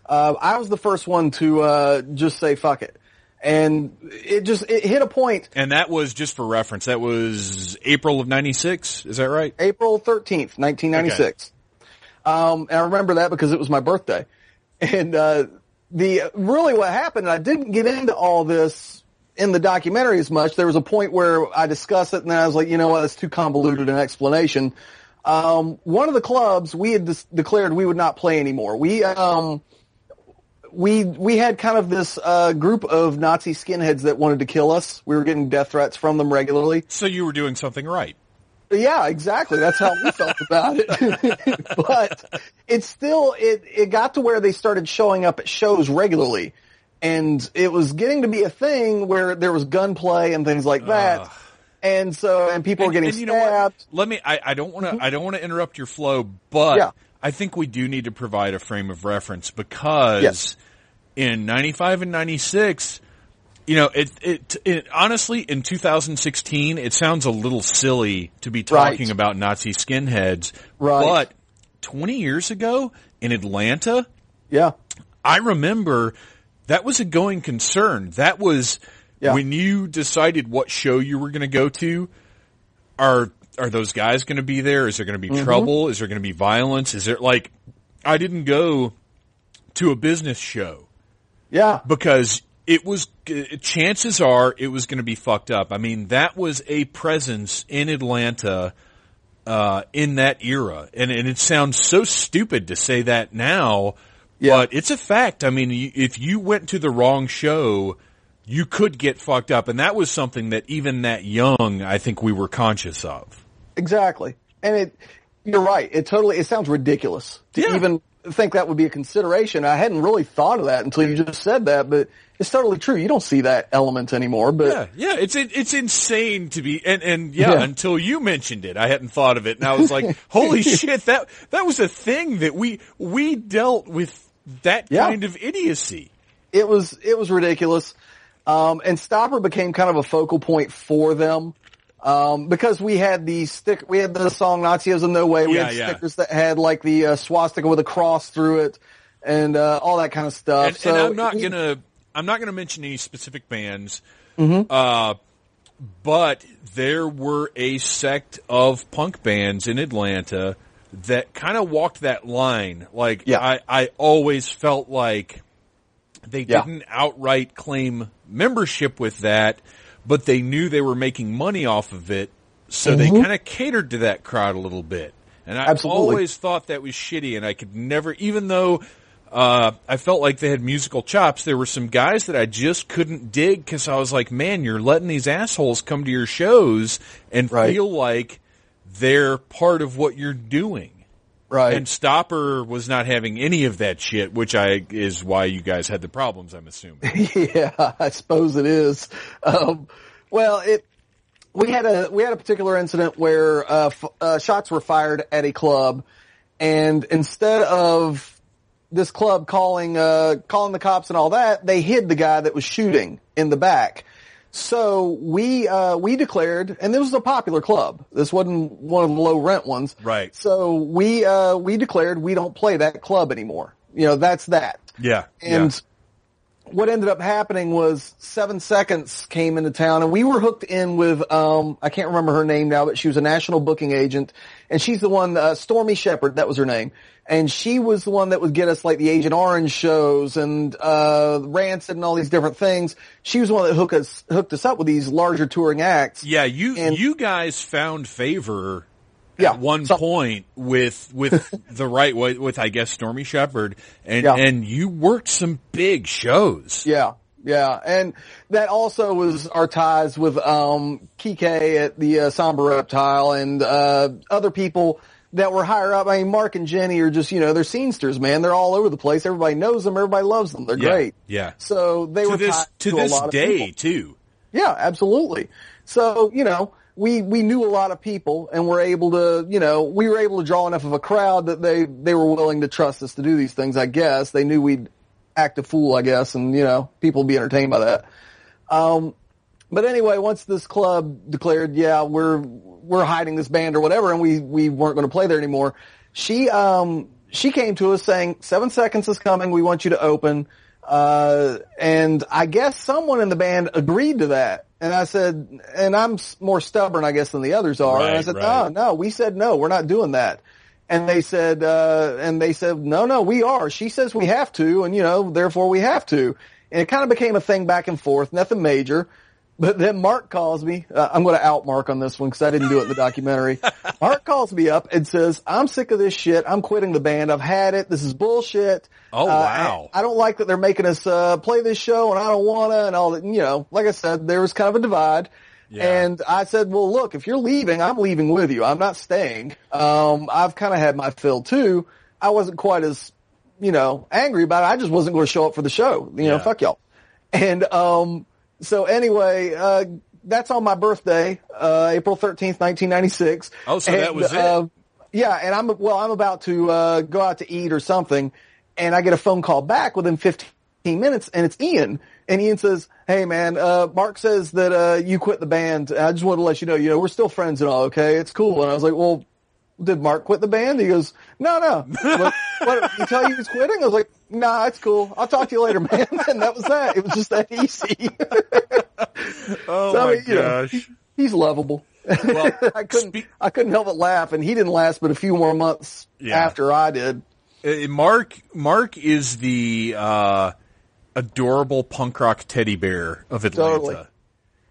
Uh, I was the first one to uh, just say fuck it, and it just it hit a point. And that was just for reference. That was April of '96. Is that right? April thirteenth, nineteen ninety six. Um, and I remember that because it was my birthday. And uh, the really what happened, and I didn't get into all this in the documentary as much. There was a point where I discussed it, and then I was like, you know what, it's too convoluted an explanation. Um, one of the clubs we had dis- declared we would not play anymore. We um, we we had kind of this uh, group of Nazi skinheads that wanted to kill us. We were getting death threats from them regularly. So you were doing something right. Yeah, exactly. That's how we felt about it. but it's still it it got to where they started showing up at shows regularly. And it was getting to be a thing where there was gunplay and things like that. and so and people And- are getting and you know what? stabbed. Let me. I, I don't want to. I don't want to interrupt your flow, but Yeah. I think we do need to provide a frame of reference because Yes. in '95 and '96, you know, it, it it honestly in 2016, it sounds a little silly to be talking Right. about Nazi skinheads, Right. but 20 years ago in Atlanta, Yeah, I remember that was a going concern. That was Yeah. when you decided what show you were going to go to. Are are those guys going to be there? Is there going to be Mm-hmm. trouble? Is there going to be violence? Is there like I didn't go to a business show yeah, because it was chances are it was going to be fucked up. I mean, that was a presence in Atlanta uh, in that era, and and it sounds so stupid to say that now, Yeah. but it's a fact. I mean, if you went to the wrong show, you could get fucked up, and that was something that even that young, I think we were conscious of. Exactly. And it, you're right. It totally. It sounds ridiculous to Yeah. even think that would be a consideration. I hadn't really thought of that until you just said that, but it's totally true. You don't see that element anymore. But Yeah, yeah, it's it's insane to be and and yeah, Yeah. until you mentioned it, I hadn't thought of it, and I was like, holy shit, that that was a thing that we we dealt with that Yeah. kind of idiocy. it was it was ridiculous. Um, and Stopper became kind of a focal point for them. Um, because we had the stick, we had the song Nazism No Way. We Yeah, had yeah. stickers that had like the uh, swastika with a cross through it and, uh, all that kind of stuff. And, so and I'm not we- gonna I'm not gonna mention any specific bands, Mm-hmm. uh, but there were a sect of punk bands in Atlanta that kind of walked that line. Like Yeah. I I always felt like they Yeah. didn't outright claim membership with that, but they knew they were making money off of it, so they kind of catered to that crowd a little bit. And I Mm-hmm. Absolutely. always thought that was shitty, and I could never, even though uh, I felt like they had musical chops, there were some guys that I just couldn't dig because I was like, man, you're letting these assholes come to your shows and Right. feel like they're part of what you're doing. Right. And Stopper was not having any of that shit, which I is why you guys had the problems. I'm assuming. yeah, I suppose it is. Um, well, it we had a we had a particular incident where uh, f- uh, shots were fired at a club, and instead of this club calling uh, calling the cops and all that, they hid the guy that was shooting in the back. So we uh, we declared, and this was a popular club. This wasn't one of the low rent ones, Right. So we uh, we declared we don't play that club anymore. You know, that's that. Yeah, And yeah. what ended up happening was Seven Seconds came into town and we were hooked in with, um, I can't remember her name now, but she was a national booking agent and she's the one, uh, Stormy Shepherd, that was her name. And she was the one that would get us like the Agent Orange shows and, uh, Rancid and all these different things. She was the one that hooked us, hooked us up with these larger touring acts. Yeah, you And- you guys found favor Yeah, at one so- point with with the right way with I guess Stormy Shepherd and Yeah. and you worked some big shows. Yeah, yeah, and that also was our ties with um, Kike at the uh, Somber Reptile and uh, other people that were higher up. I mean, Mark and Jenny are just you know they're scenesters, man. They're all over the place. Everybody knows them. Everybody loves them. They're Yeah, great. yeah. So they To were this to a this day too. Yeah, absolutely. So, you know, we, we knew a lot of people and were able to, you know, we were able to draw enough of a crowd that they, they were willing to trust us to do these things, I guess. They knew we'd act a fool, I guess, and, you know, people would be entertained by that. Um, but anyway, once this club declared, yeah, we're, we're hiding this band or whatever, and we, we weren't going to play there anymore, she, um, she came to us saying, seven seconds is coming, we want you to open. Uh, and I guess someone in the band agreed to that. And I said, and I'm more stubborn, I guess, than the others are. and I said, right. no, no, we said no, we're not doing that. And they said, uh, and they said, no, no, we are. She says we have to, and you know, therefore we have to. And it kind of became a thing back and forth, nothing major. But then Mark calls me. Uh, I'm going to out Mark on this one because I didn't do it in the documentary. Mark calls me up and says, "I'm sick of this shit. I'm quitting the band. I've had it. This is bullshit. Oh, Uh, wow. I, I don't like that they're making us uh, play this show, and I don't wanna, and all that. You know, like I said, there was kind of a divide. Yeah. And I said, well, look, if you're leaving, I'm leaving with you. I'm not staying. Um, I've kind of had my fill too. I wasn't quite as, you know, angry about it. I just wasn't going to show up for the show. You know, Yeah. fuck y'all. And, um, so anyway, uh, that's on my birthday, uh, April 13th, 1996. Oh, so that was it. uh, yeah, and I'm, well, I'm about to, uh, go out to eat or something, and I get a phone call back within 15 minutes, and it's Ian. And Ian says, hey man, uh, Mark says that, uh, you quit the band. I just wanted to let you know, you know, we're still friends and all, okay? It's cool. And I was like, well, did Mark quit the band? He goes, no, no. What, what, he tell you he's quitting? I was like, nah, it's cool. I'll talk to you later, man. And that was that. It was just that easy. Oh So, I my mean, you know, gosh. he's lovable. Well, I couldn't, speak- I couldn't help but laugh and he didn't last but a few more months Yeah. after I did. Uh, Mark Mark is the uh, adorable punk rock teddy bear of Atlanta. Totally.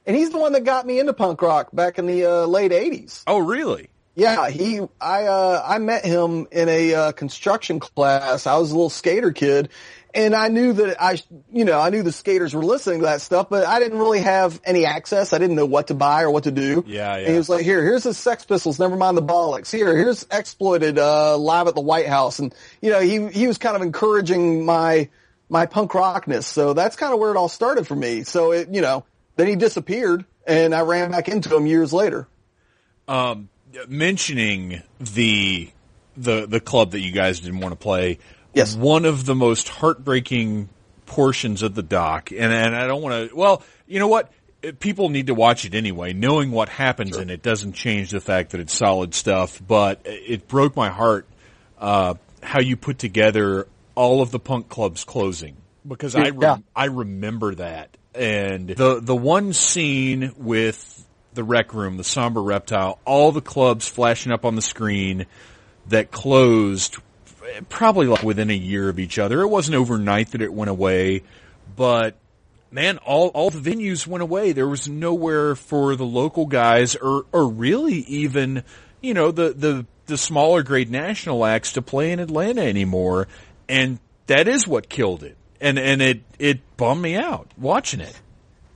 And he's the one that got me into punk rock back in the uh, late eighties. Oh, really? Yeah, he, I, uh, I met him in a, uh, construction class. I was a little skater kid and I knew that I, you know, I knew the skaters were listening to that stuff, but I didn't really have any access. I didn't know what to buy or what to do. Yeah, yeah. And he was like, here, here's the Sex Pistols, never mind the Bollocks. Here, here's Exploited, uh, live at the White House. And, you know, he, he was kind of encouraging my, my punk rockness. So that's kind of where it all started for me. So it, you know, then he disappeared and I ran back into him years later. Um, mentioning the the the club that you guys didn't want to play. Yes. One of the most heartbreaking portions of the doc, and and I don't want to. Well, you know what? People need to watch it anyway. Knowing what happens in it doesn't change the fact that it's solid stuff. But it broke my heart uh, how you put together all of the punk clubs closing because I Yeah. I remember that and the the one scene with the rec room, the somber reptile, all the clubs flashing up on the screen that closed probably like within a year of each other. It wasn't overnight that it went away, but man, all all the venues went away. There was nowhere for the local guys or or really even, you know, the the the smaller grade national acts to play in Atlanta anymore. And that is what killed it. And and it it bummed me out watching it.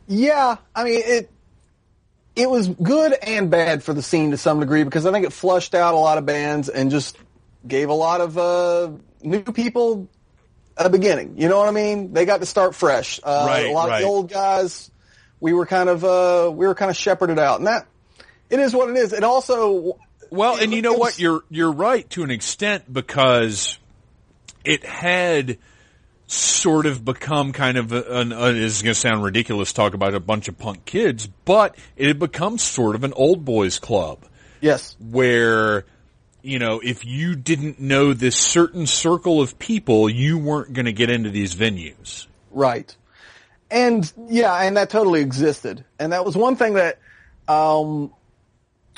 Yeah, I mean it. It was good and bad for the scene to some degree because I think it flushed out a lot of bands and just gave a lot of uh, new people a beginning. You know what I mean? They got to start fresh. Uh, Right, a lot right. of the old guys, we were kind of uh, we were kind of shepherded out, and that it is what it is. It also Well, and you know It what? You're you're right to an extent because it had sort of become kind of an. Uh, is going to sound ridiculous. Talk about a bunch of punk kids, but it had become sort of an old boys club yes, where you know if you didn't know this certain circle of people, you weren't going to get into these venues. Right. And yeah, and that totally existed. And that was one thing that um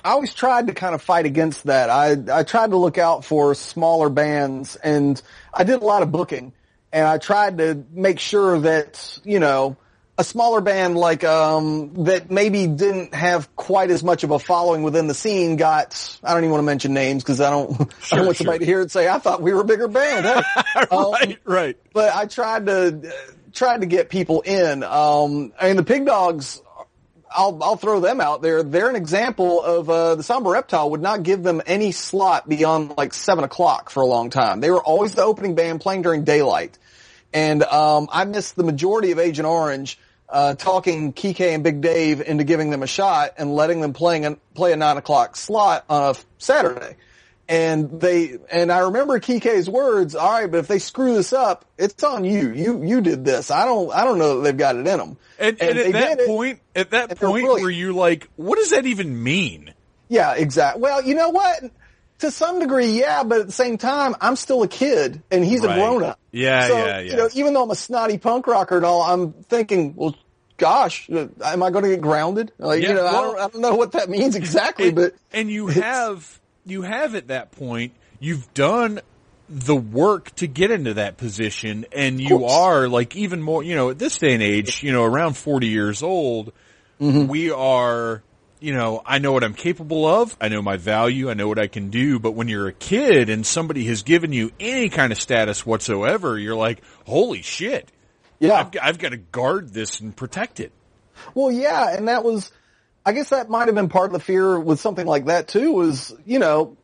I always tried to kind of fight against that. I I tried to look out for smaller bands and I did a lot of booking and I tried to make sure that, you know, a smaller band like um that maybe didn't have quite as much of a following within the scene got I don't even want to mention names because I don't I don't want sure. somebody to hear it say I thought we were a bigger band. Hey, um, right, right. but I tried to uh, tried to get people in. Um, I mean, the Pig Dogs. I'll I'll throw them out there. They're an example of uh, the Somber Reptile would not give them any slot beyond like seven o'clock for a long time. They were always the opening band playing during daylight, and um, I missed the majority of Agent Orange. Uh, talking Kike and Big Dave into giving them a shot and letting them playing play a nine o'clock slot on a Saturday. And they, and I remember Kike's words, all right, but if they screw this up, it's on you. You, you did this. I don't, I don't know that they've got it in them. And, and, they at that did it. point, at that And they're point, brilliant. were you like, what does that even mean? Yeah, exactly. Well, you know what? To some degree, yeah, but at the same time, I'm still a kid and he's Right. a grown up. Yeah, so, yeah, yeah. You know, even though I'm a snotty punk rocker and all, I'm thinking, well, gosh, am I going to get grounded? Like, Yeah, you know, I, don't, I don't know what that means exactly, and, but and you have you have at that point you've done the work to get into that position and you are like even more you know at this day and age you know around 40 years old Mm-hmm. we are you know I know what I'm capable of I know my value I know what I can do but when you're a kid and somebody has given you any kind of status whatsoever you're like holy shit yeah. I've, I've got to guard this and protect it Well, yeah, and that was, I guess that might have been part of the fear with something like that too. Was you know,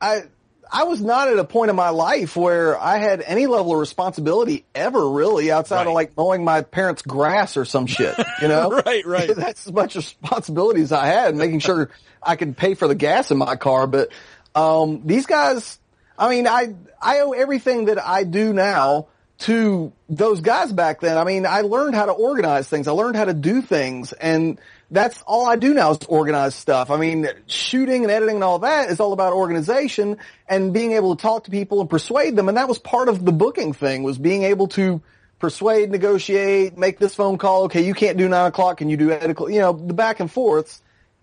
I I was not at a point in my life where I had any level of responsibility ever really outside Right. of like mowing my parents' grass or some shit, you know? Right, right. That's as much responsibility as I had, making sure I could pay for the gas in my car. But, um, these guys, I mean, I, I owe everything that I do now to those guys back then. I mean, I learned how to organize things. I learned how to do things and that's all I do now is organize stuff. I mean, shooting and editing and all that is all about organization and being able to talk to people and persuade them. And that was part of the booking thing was being able to persuade, negotiate, make this phone call. Okay, you can't do nine o'clock. Can you do eight? You know, the back and forths.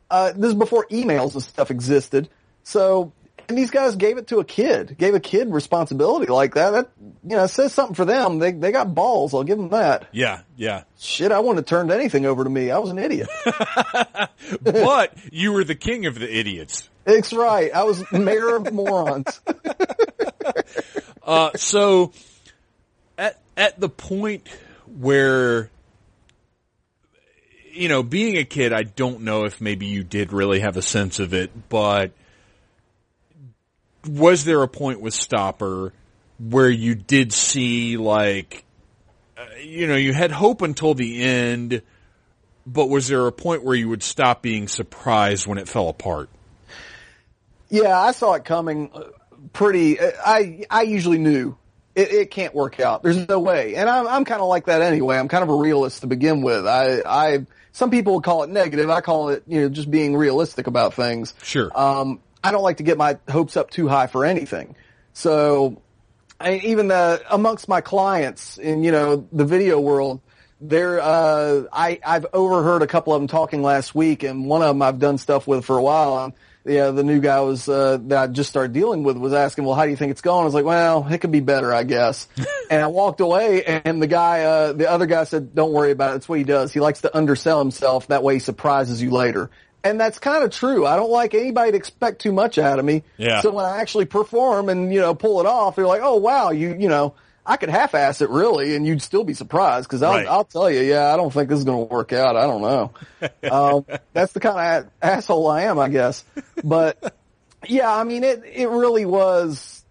Uh, this is before emails and stuff existed. So, and these guys gave it to a kid, gave a kid responsibility like that. That, you know, says something for them. They, they got balls. I'll give them that. Yeah, yeah. Shit, I wouldn't have turned anything over to me. I was an idiot. But you were the king of the idiots. It's right. I was mayor of morons. Uh, so at at the point where you know, being a kid, I don't know if maybe you did really have a sense of it, but was there a point with Stopper where you did see like uh, you know, you had hope until the end, but was there a point where you would stop being surprised when it fell apart? Yeah, I saw it coming uh, pretty. I I usually knew it, it can't work out. There's no way, and I'm I'm kind of like that anyway. I'm kind of a realist to begin with. I I some people would call it negative. I call it you know just being realistic about things. Sure. Um, I don't like to get my hopes up too high for anything. So, I, even uh, amongst my clients in you know the video world, there uh, I I've overheard a couple of them talking last week, and one of them I've done stuff with for a while. And, yeah, the new guy was uh, that I just started dealing with was asking, "Well, how do you think it's going?" I was like, "Well, it could be better, I guess." and I walked away, and the guy, uh, the other guy said, "Don't worry about it. That's what he does. He likes to undersell himself. That way, he surprises you later." And that's kind of true. I don't like anybody to expect too much out of me. Yeah. So when I actually perform and you know pull it off, they're like, "Oh wow, you you know." I could half-ass it really, and you'd still be surprised because I'll, Right. I'll tell you, yeah, I don't think this is going to work out. I don't know. um, that's the kind of asshole I am, I guess. But yeah, I mean, it it really was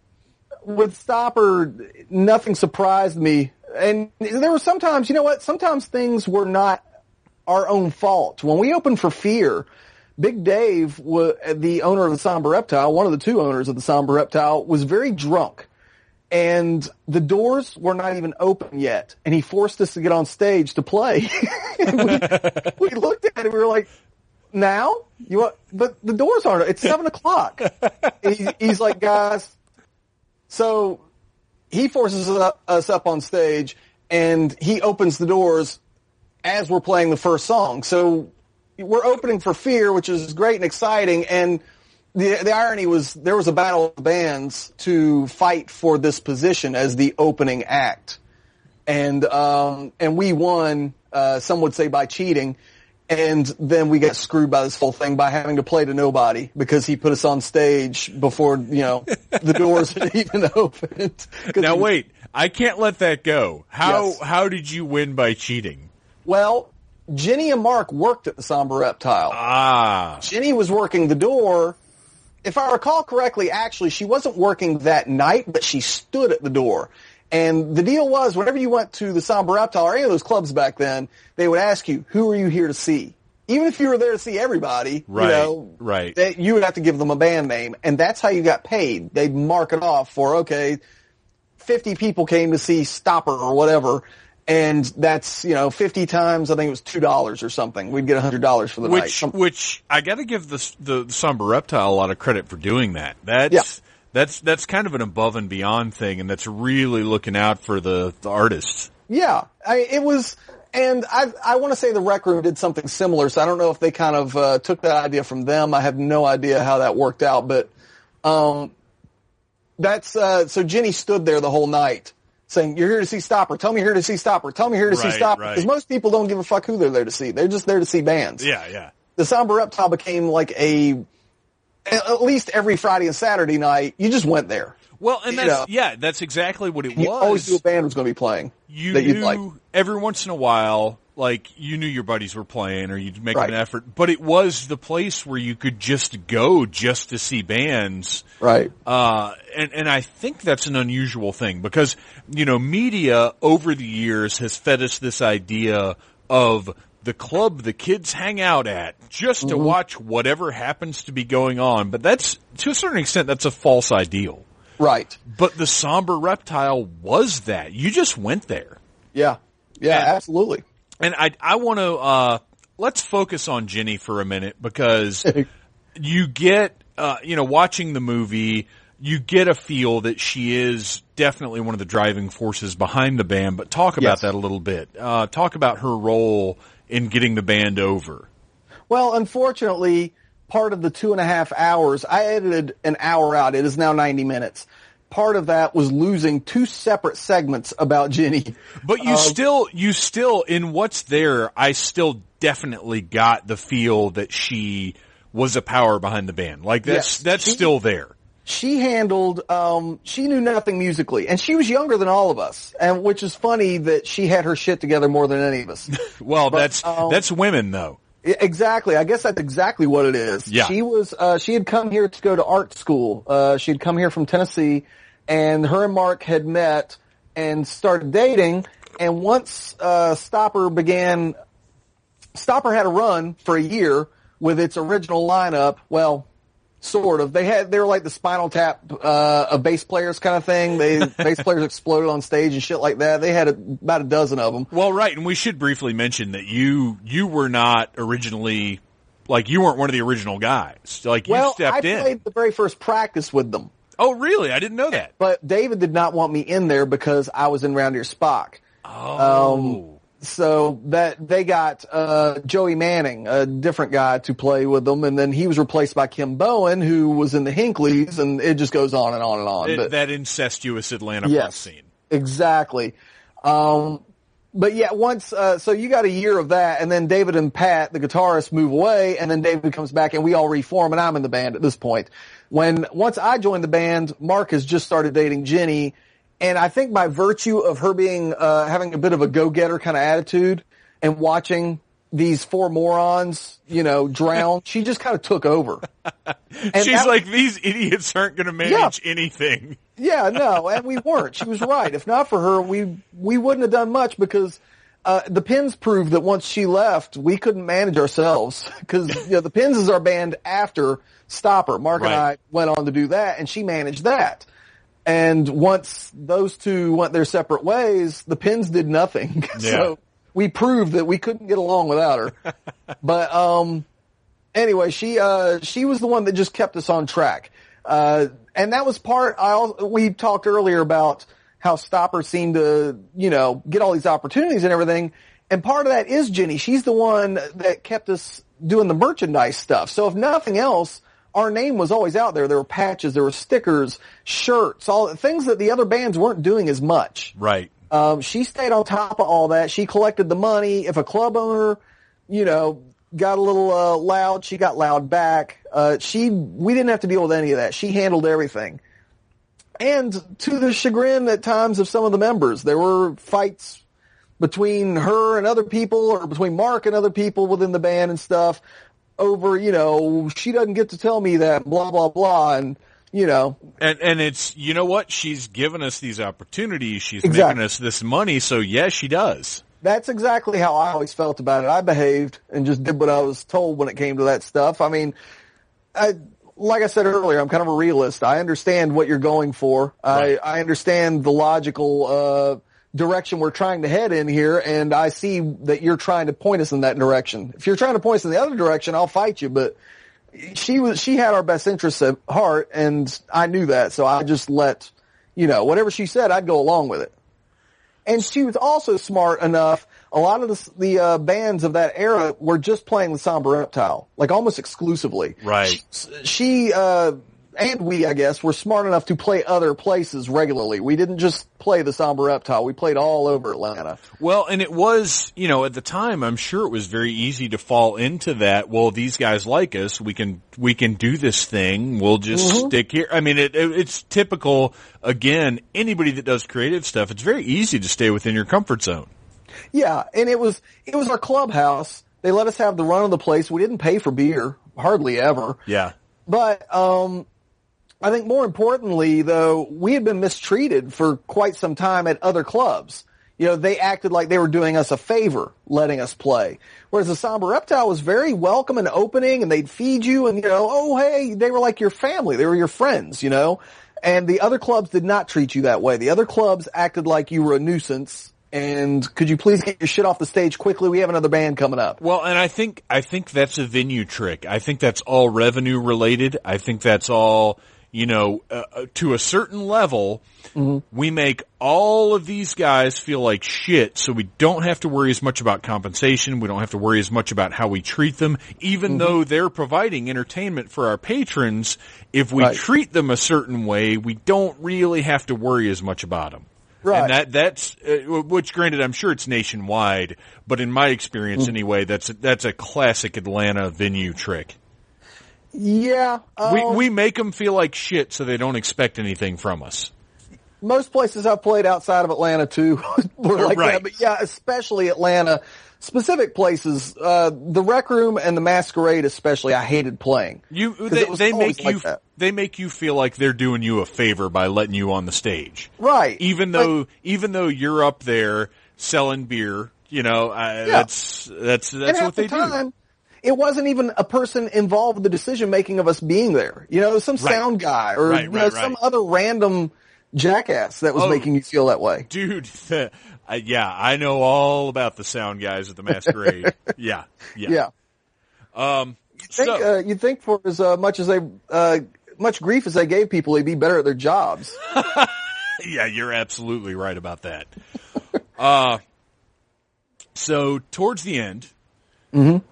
with Stopper. Nothing surprised me, and there were sometimes, you know what? Sometimes things were not our own fault. When we opened for Fear, Big Dave, the owner of the Somber Reptile, one of the two owners of the Somber Reptile, was very drunk. And the doors were not even open yet. And he forced us to get on stage to play. We, we looked at it, we were like, now? You want, but the doors aren't, it's seven o'clock. He's like, guys, so he forces us up on stage and he opens the doors as we're playing the first song. So we're opening for Fear, which is great and exciting. And the the irony was there was a battle of bands to fight for this position as the opening act, and um, and we won. Uh, some would say by cheating. And then we got screwed by this whole thing by having to play to nobody because he put us on stage before, you know, the doors had even opened. Now wait, I can't let that go. How Yes. how did you win by cheating? Well, Jenny and Mark worked at the Somber Reptile. Ah, Jenny was working the door. If I recall correctly, actually, she wasn't working that night, but she stood at the door. And the deal was, whenever you went to the Somber Reptile or any of those clubs back then, they would ask you, who are you here to see? Even if you were there to see everybody, Right, you know, right. they, you would have to give them a band name. And that's how you got paid. They'd mark it off for, okay, 50 people came to see Stopper or whatever. And that's, you know, 50 times, I think it was $2 or something. We'd get $100 for the night. which Some- which I got to give the the somber reptile a lot of credit for doing that. That's Yeah. that's that's kind of an above and beyond thing, and that's really looking out for the the artists. Yeah, I, it was, and I I want to say the Rec Room did something similar. So I don't know if they kind of uh, took that idea from them. I have no idea how that worked out, but um, that's uh, so Jenny stood there the whole night saying, "You're here to see Stopper. Tell me you're here to see Stopper. Tell me you're here to see Right, Stopper." right. Because most people don't give a fuck who they're there to see. They're just there to see bands. Yeah, yeah. The Somber Reptile became like a at least every Friday and Saturday night. You just went there. Well, and that's know. yeah, that's exactly what it You was. always knew a band was going to be playing. you that knew you'd like. every once in a while like you knew your buddies were playing or you'd make Right. an effort, but it was the place where you could just go just to see bands. Right. Uh, and, and I think that's an unusual thing because, you know, media over the years has fed us this idea of the club the kids hang out at just to watch whatever happens to be going on. But that's, to a certain extent, that's a false ideal. Right. But the somber reptile was that. You just went there. Yeah. Yeah, And- absolutely. And I, I want to, uh, let's focus on Jenny for a minute because you get, uh, you know, watching the movie, you get a feel that she is definitely one of the driving forces behind the band, but talk about Yes. that a little bit. Uh, talk about her role in getting the band over. Well, unfortunately, part of the two and a half hours, I edited an hour out. It is now 90 minutes. Part of that was losing two separate segments about Jenny. But you still, you still, in what's there, I still definitely got the feel that she was a power behind the band. Like that's, Yes. that's She- still there. She handled, um, she knew nothing musically and she was younger than all of us. And which is funny that she had her shit together more than any of us. Well, that's, um, that's women though. Exactly. I guess that's exactly what it is. Yeah. She was, uh, she had come here to go to art school. Uh, she had come here from Tennessee and her and Mark had met and started dating. And once, uh, Stopper began, Stopper had a run for a year with its original lineup. Well, sort of. They had, they were like the spinal tap, uh, of bass players kind of thing. They, bass players exploded on stage and shit like that. They had a, about a dozen of them. Well, right, and we should briefly mention that you you were not originally like you weren't one of the original guys. Like you Well, I stepped in. I played the very first practice with them. Oh, really? I didn't know that. But David did not want me in there because I was in Round Ear Spock. Oh, So that they got uh, Joey Manning, a different guy, to play with them, and then he was replaced by Kim Bowen, who was in the Hinkleys, and it just goes on and on and on. It- but that incestuous Atlanta yes, scene. exactly. Um, but yeah, once uh, so you got a year of that, and then David and Pat, the guitarists, move away, and then David comes back, and we all reform, and I'm in the band at this point. When once I joined the band, Mark has just started dating Jenny, and I think by virtue of her being uh, having a bit of a go-getter kind of attitude and watching these four morons, you know, drown, she just kind of took over. And She's that- like, these idiots aren't going to manage anything. Yeah, no, and we weren't. She was right. If not for her, we we wouldn't have done much because uh, the Pins proved that once she left, we couldn't manage ourselves because you know the Pins is our band after Stopper. Mark and I went on to do that, and she managed that. And once those two went their separate ways, the Pins did nothing. Yeah. so we proved that we couldn't get along without her. but um, anyway, she uh she was the one that just kept us on track. Uh and that was part I we talked earlier about how Stopper seemed to, you know, get all these opportunities and everything. And part of that is Jenny. She's the one that kept us doing the merchandise stuff. So if nothing else, our name was always out there. There were patches, there were stickers, shirts, all things that the other bands weren't doing as much. Right. Um, she stayed on top of all that. She collected the money. If a club owner, you know, got a little uh, loud, she got loud back. Uh, she, we didn't have to deal with any of that. She handled everything. And to the chagrin at times of some of the members, there were fights between her and other people, or between Mark and other people within the band and stuff, over you know she doesn't get to tell me that blah blah blah, and you know And and it's you know what she's given us these opportunities. She's Exactly. making us this money. So yes, she does. That's exactly how I always felt about it. I behaved and just did what I was told when it came to that stuff. I mean, I, like I said earlier, I'm kind of a realist. I understand what you're going for. Right. I, I understand the logical, uh, direction we're trying to head in here and I see that you're trying to point us in that direction. If you're trying to point us in the other direction, I'll fight you, but she was, she had our best interests at heart and I knew that. So I just let, you know, whatever she said, I'd go along with it. And she was also smart enough. A lot of the, the uh, bands of that era were just playing the Somber Reptile, like almost exclusively. Right. She uh, and we, I guess, were smart enough to play other places regularly. We didn't just play the Somber Reptile. We played all over Atlanta. Well, and it was, you know, at the time, I'm sure it was very easy to fall into that. Well, these guys like us. We can, we can do this thing. We'll just stick here. I mean, it, it, it's typical. Again, anybody that does creative stuff, it's very easy to stay within your comfort zone. Yeah, and it was it was our clubhouse. They let us have the run of the place. We didn't pay for beer, hardly ever. Yeah. But um, I think more importantly, though, we had been mistreated for quite some time at other clubs. You know, they acted like they were doing us a favor, letting us play. Whereas the Somber Reptile was very welcome and opening, and they'd feed you, and you know, oh hey, they were like your family, they were your friends, you know. And the other clubs did not treat you that way. The other clubs acted like you were a nuisance. And could you please get your shit off the stage quickly? We have another band coming up. Well, and I think I think that's a venue trick. I think that's all revenue related. I think that's all you know uh, uh to a certain level. Mm-hmm. We make all of these guys feel like shit, so we don't have to worry as much about compensation. We don't have to worry as much about how we treat them, even mm-hmm. though they're providing entertainment for our patrons. If we right. treat them a certain way, we don't really have to worry as much about them. Right. And that that's uh, which granted I'm sure it's nationwide, but in my experience mm. anyway, that's that's a classic Atlanta venue trick. Yeah. Um, we we make them feel like shit so they don't expect anything from us. Most places I've played outside of Atlanta too were like right. that, but yeah, especially Atlanta specific places, uh, the rec room and the masquerade especially, I hated playing. You, they, they make you, they make you feel like they're doing you a favor by letting you on the stage. Right. Even though, like, even though you're up there selling beer, you know, uh, yeah. that's, that's, that's what they the time, do. It wasn't even a person involved with the decision making of us being there. You know, some right. sound guy or right, right, you know, some other random jackass that was oh, making you feel that way. Dude, Uh, yeah, I know all about the sound guys at the masquerade. yeah, yeah. Yeah. Um, you think, so, uh, you think for as uh, much as they, uh, much grief as they gave people, they'd be better at their jobs. yeah, you're absolutely right about that. uh, so towards the end, mm-hmm.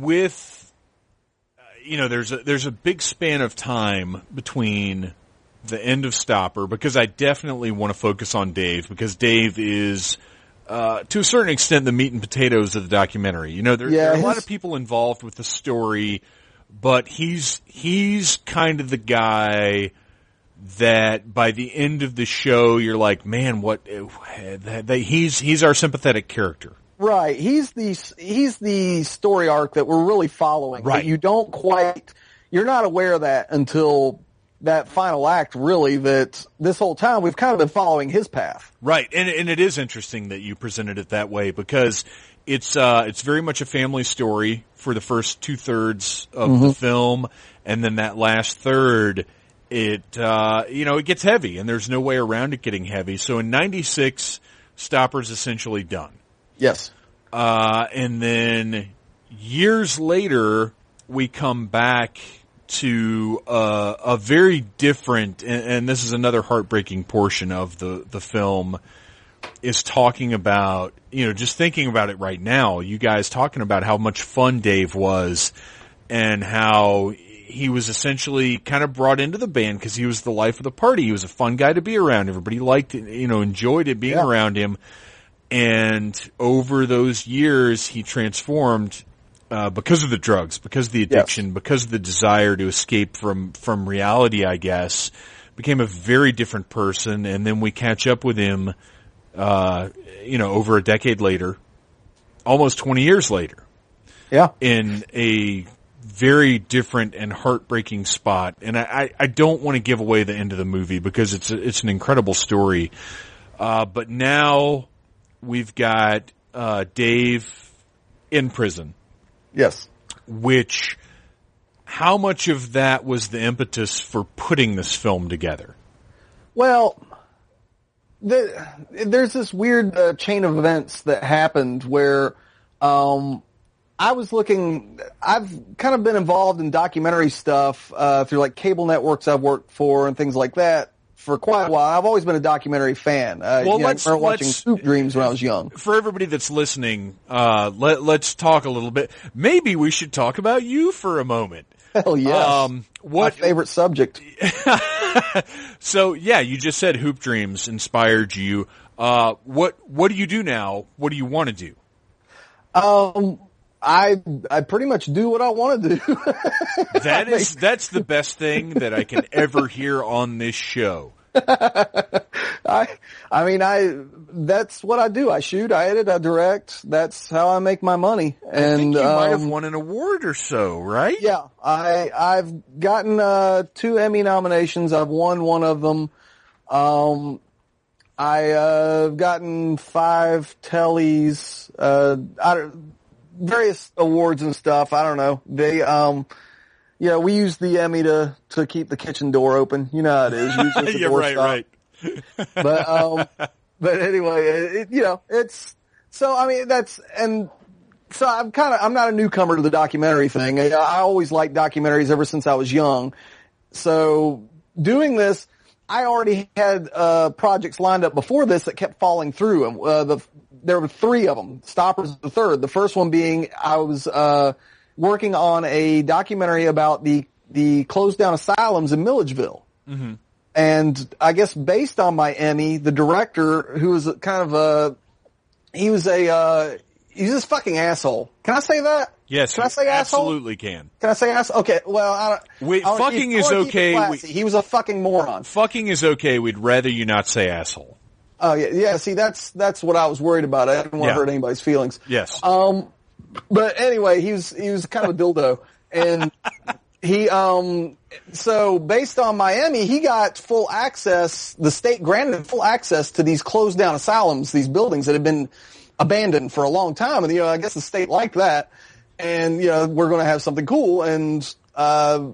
With, uh, you know, there's a, there's a big span of time between the end of Stopper because I definitely want to focus on Dave because Dave is, uh, to a certain extent, the meat and potatoes of the documentary. You know, there, yeah, there are a lot of people involved with the story, but he's he's kind of the guy that by the end of the show you're like, man, what? He's he's our sympathetic character. Right. He's the he's the story arc that we're really following. Right. you don't quite you're not aware of that until that final act really that this whole time we've kind of been following his path. Right. And, and it is interesting that you presented it that way because it's, uh, it's very much a family story for the first two thirds of mm-hmm. the film. And then that last third, it, uh, you know, it gets heavy and there's no way around it getting heavy. So in 96, Stopper's essentially done. Yes. Uh, and then years later, we come back to uh, a very different, and, and, this is another heartbreaking portion of the the film, is talking about you know just thinking about it right now. You guys talking about how much fun Dave was, and how he was essentially kind of brought into the band because he was the life of the party. He was a fun guy to be around. Everybody liked, it, you know, enjoyed it being yeah. around him. And over those years, he transformed uh, because of the drugs, because of the addiction, yes. because of the desire to escape from from reality, I guess, became a very different person. And then we catch up with him, uh, you know, over a decade later, almost twenty years later. Yeah, in a very different and heartbreaking spot. And I, I don't want to give away the end of the movie because it's a, it's an incredible story. Uh, but now we've got uh, Dave in prison Yes. Which, how much of that was the impetus for putting this film together? Well, the, there's this weird uh, chain of events that happened where um, I was looking. I've kind of been involved in documentary stuff uh, through like cable networks I've worked for and things like that for quite a while. I've always been a documentary fan. Uh, well, you let's, I remember watching Hoop Dreams when I was young. For everybody that's listening, uh, let, let's talk a little bit. Maybe we should talk about you for a moment. Hell yes. Um, what My favorite subject? so yeah, you just said Hoop Dreams inspired you. Uh, what what do you do now? What do you want to do? Um, I I pretty much do what I want to do. that is that's the best thing that I can ever hear on this show. I, I mean, I, that's what I do. I shoot, I edit, I direct. That's how I make my money. And, you might have um, won an award or so, right? yeah, I, I've gotten, uh, two Emmy nominations. I've won one of them. Um, I, uh, gotten five Tellys, uh, I don't, various awards and stuff. I don't know. They, um, yeah, we use the Emmy to, to keep the kitchen door open. You know how it is. Yeah, right, stop. right. but um, but anyway, it, it, you know, it's so. I mean, that's and so I'm kind of I'm not a newcomer to the documentary thing. I, I always liked documentaries ever since I was young. So doing this, I already had uh, projects lined up before this that kept falling through. And uh, the there were three of them. Stoppers the third. The first one being I was uh, working on a documentary about the the closed down asylums in Milledgeville. And I guess based on my Emmy, the director, who was kind of a, he was a, uh, he's this fucking asshole. Can I say that? Yes, Can I say asshole? absolutely can. Can I say asshole? Okay. Well, I don't. Wait, I fucking keep- is wanna keep it okay. We- he was a fucking moron. Fucking is okay. We'd rather you not say asshole. Oh yeah, yeah. See, that's that's what I was worried about. I didn't want Yeah. to hurt anybody's feelings. Yes. Um, but anyway, he was he was kind of a dildo, and he um. So based on my Emmy, he got full access. The state granted full access to these closed down asylums, these buildings that had been abandoned for a long time, and you know, I guess the state liked that, and you know, we're going to have something cool, and uh,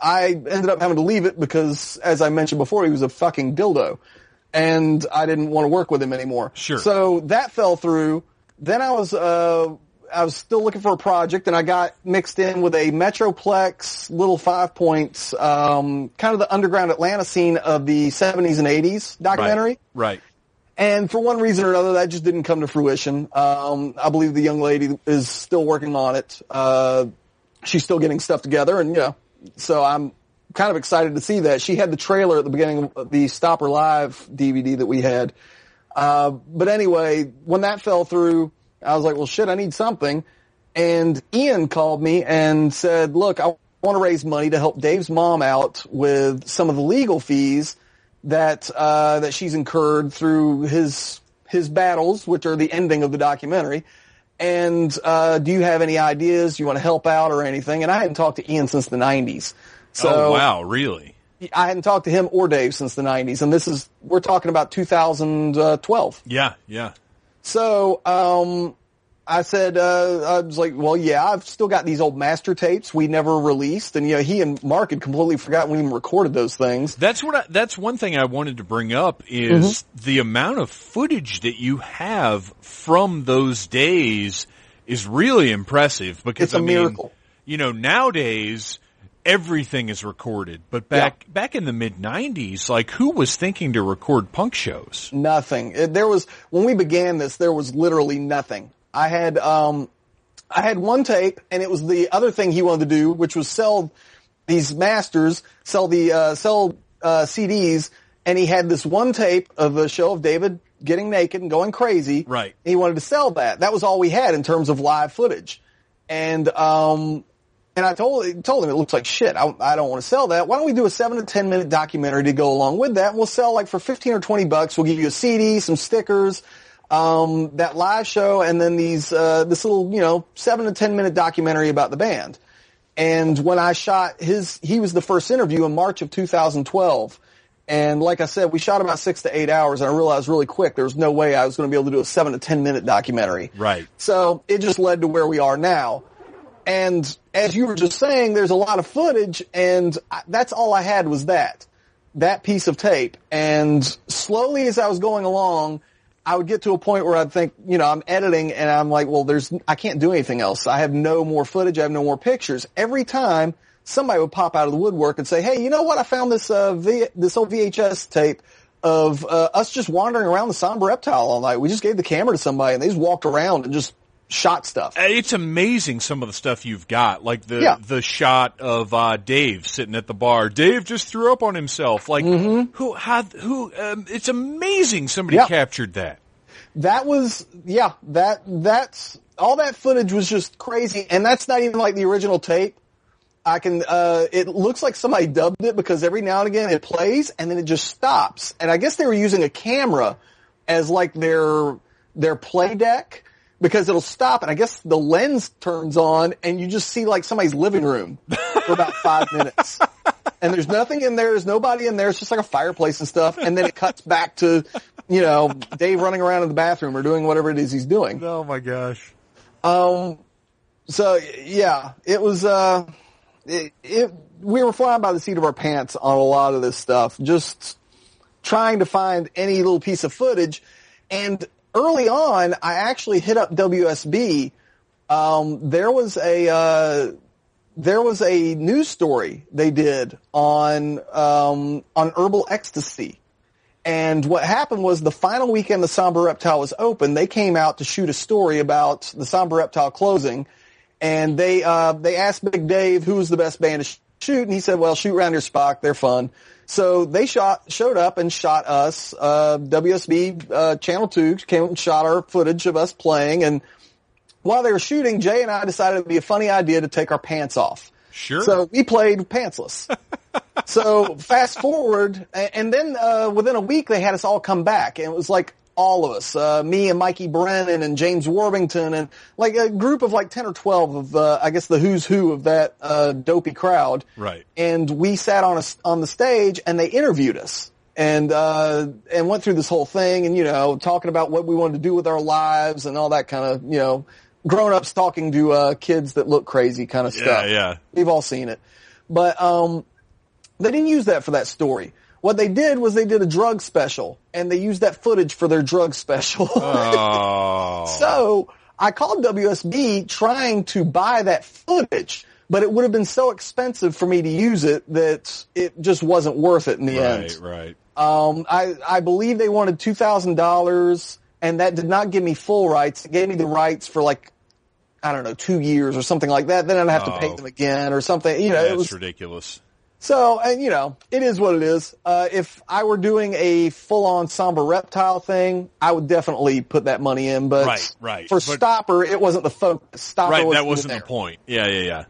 I ended up having to leave it because, as I mentioned before, he was a fucking dildo, and I didn't want to work with him anymore. Sure. So that fell through. Then I was uh, I was still looking for a project, and I got mixed in with a Metroplex little five points, um, kind of the underground Atlanta scene of the '70s and '80s documentary. Right. And for one reason or another, that just didn't come to fruition. Um, I believe the young lady is still working on it. Uh, she's still getting stuff together, and you know, so I'm kind of excited to see that. She had the trailer at the beginning of the Stopper Live DVD that we had. Uh, but anyway, when that fell through, I was like, well, shit, I need something. And Ian called me and said, look, I want to raise money to help Dave's mom out with some of the legal fees that, uh, that she's incurred through his, his battles, which are the ending of the documentary. And, uh, do you have any ideas? Do you want to help out or anything? And I hadn't talked to Ian since the 90s. So, oh wow, really? I hadn't talked to him or Dave since the 90s, and this is we're talking about 2012. Yeah, yeah. So um, I said uh, I was like, well, yeah, I've still got these old master tapes we never released, and you know, he and Mark had completely forgotten we even recorded those things. That's what I, that's one thing I wanted to bring up is Mm-hmm. the amount of footage that you have from those days is really impressive because It's a I mean, miracle. you know, nowadays everything is recorded, but back back in the mid 90s, like who was thinking to record punk shows? Nothing. There was when we began this, there was literally nothing. I had um, I had one tape, and it was the other thing he wanted to do, which was sell these masters, sell the uh, sell uh, CDs, and he had this one tape of a show of David getting naked and going crazy. Right. He wanted to sell that. That was all we had in terms of live footage, and um, and I told told him it looks like shit. I, I don't want to sell that. Why don't we do a seven to ten minute documentary to go along with that? And we'll sell like for fifteen or twenty bucks. We'll give you a CD, some stickers, um, that live show, and then these uh, this little you know seven to ten minute documentary about the band. And when I shot his, he was the first interview in March of 2012. And like I said, we shot about six to eight hours, and I realized really quick there was no way I was going to be able to do a seven to ten minute documentary. Right. So it just led to where we are now. And as you were just saying, there's a lot of footage, and I, that's all I had was that, that piece of tape. And slowly as I was going along, I would get to a point where I'd think, you know, I'm editing and I'm like, well, there's, I can't do anything else. I have no more footage. I have no more pictures. Every time somebody would pop out of the woodwork and say, hey, you know what? I found this, uh, v- this old VHS tape of, uh, us just wandering around the somber reptile all night. We just gave the camera to somebody and they just walked around and just shot stuff. It's amazing some of the stuff you've got, like the Yeah. the shot of uh, Dave sitting at the bar. Dave just threw up on himself. Like who? How? Who? Um, it's amazing somebody Mm-hmm. Yeah. captured that. That was, yeah, that, that's, all that footage was just crazy. And that's not even like the original tape. I can. Uh, it looks like somebody dubbed it because every now and again it plays and then it just stops. And I guess they were using a camera as like their their play deck because it'll stop and I guess the lens turns on and you just see like somebody's living room for about five minutes. And there's nothing in there. There's nobody in there. It's just like a fireplace and stuff. And then it cuts back to, you know, Dave running around in the bathroom or doing whatever it is he's doing. Oh my gosh. Um, so yeah, it was, uh, it, it, we were flying by the seat of our pants on a lot of this stuff, just trying to find any little piece of footage. And early on, I actually hit up WSB. Um, there was a, uh, there was a news story they did on, um, on herbal ecstasy. And what happened was the final weekend the Somber Reptile was open, they came out to shoot a story about the Somber Reptile closing. And they, uh, they asked Big Dave who was the best band to shoot. And he said, well, shoot Round Ear Spock. They're fun. So they shot, showed up and shot us, uh, WSB, uh, Channel 2 came and shot our footage of us playing. And while they were shooting, Jay and I decided it would be a funny idea to take our pants off. Sure. So we played pantsless. so fast forward, and then uh, within a week they had us all come back, and it was like all of us, uh, me and Mikey Brennan and James Worthington, and like a group of like ten or twelve of uh, I guess the who's who of that uh, dopey crowd. Right. And we sat on a, on the stage, and they interviewed us. And uh and went through this whole thing, and you know, talking about what we wanted to do with our lives and all that kind of you know grown ups talking to uh, kids that look crazy kind of stuff. yeah. We've all seen it. But um, they didn't use that for that story. What they did was they did a drug special, and they used that footage for their drug special. Oh. so I called WSB trying to buy that footage, but it would have been so expensive for me to use it that it just wasn't worth it in the right, end. right. Right. Um, I, I believe they wanted two thousand dollars, and that did not give me full rights. It gave me the rights for like, I don't know, two years or something like that. Then I'd have to pay Oh. them again or something. You know, it was ridiculous. So, and you know, it is what it is. Uh, if I were doing a full-on somber reptile thing, I would definitely put that money in. But Right, right. for But- Stopper, it wasn't the focus. Stopper Right, was that wasn't there. the point. Yeah, yeah, yeah.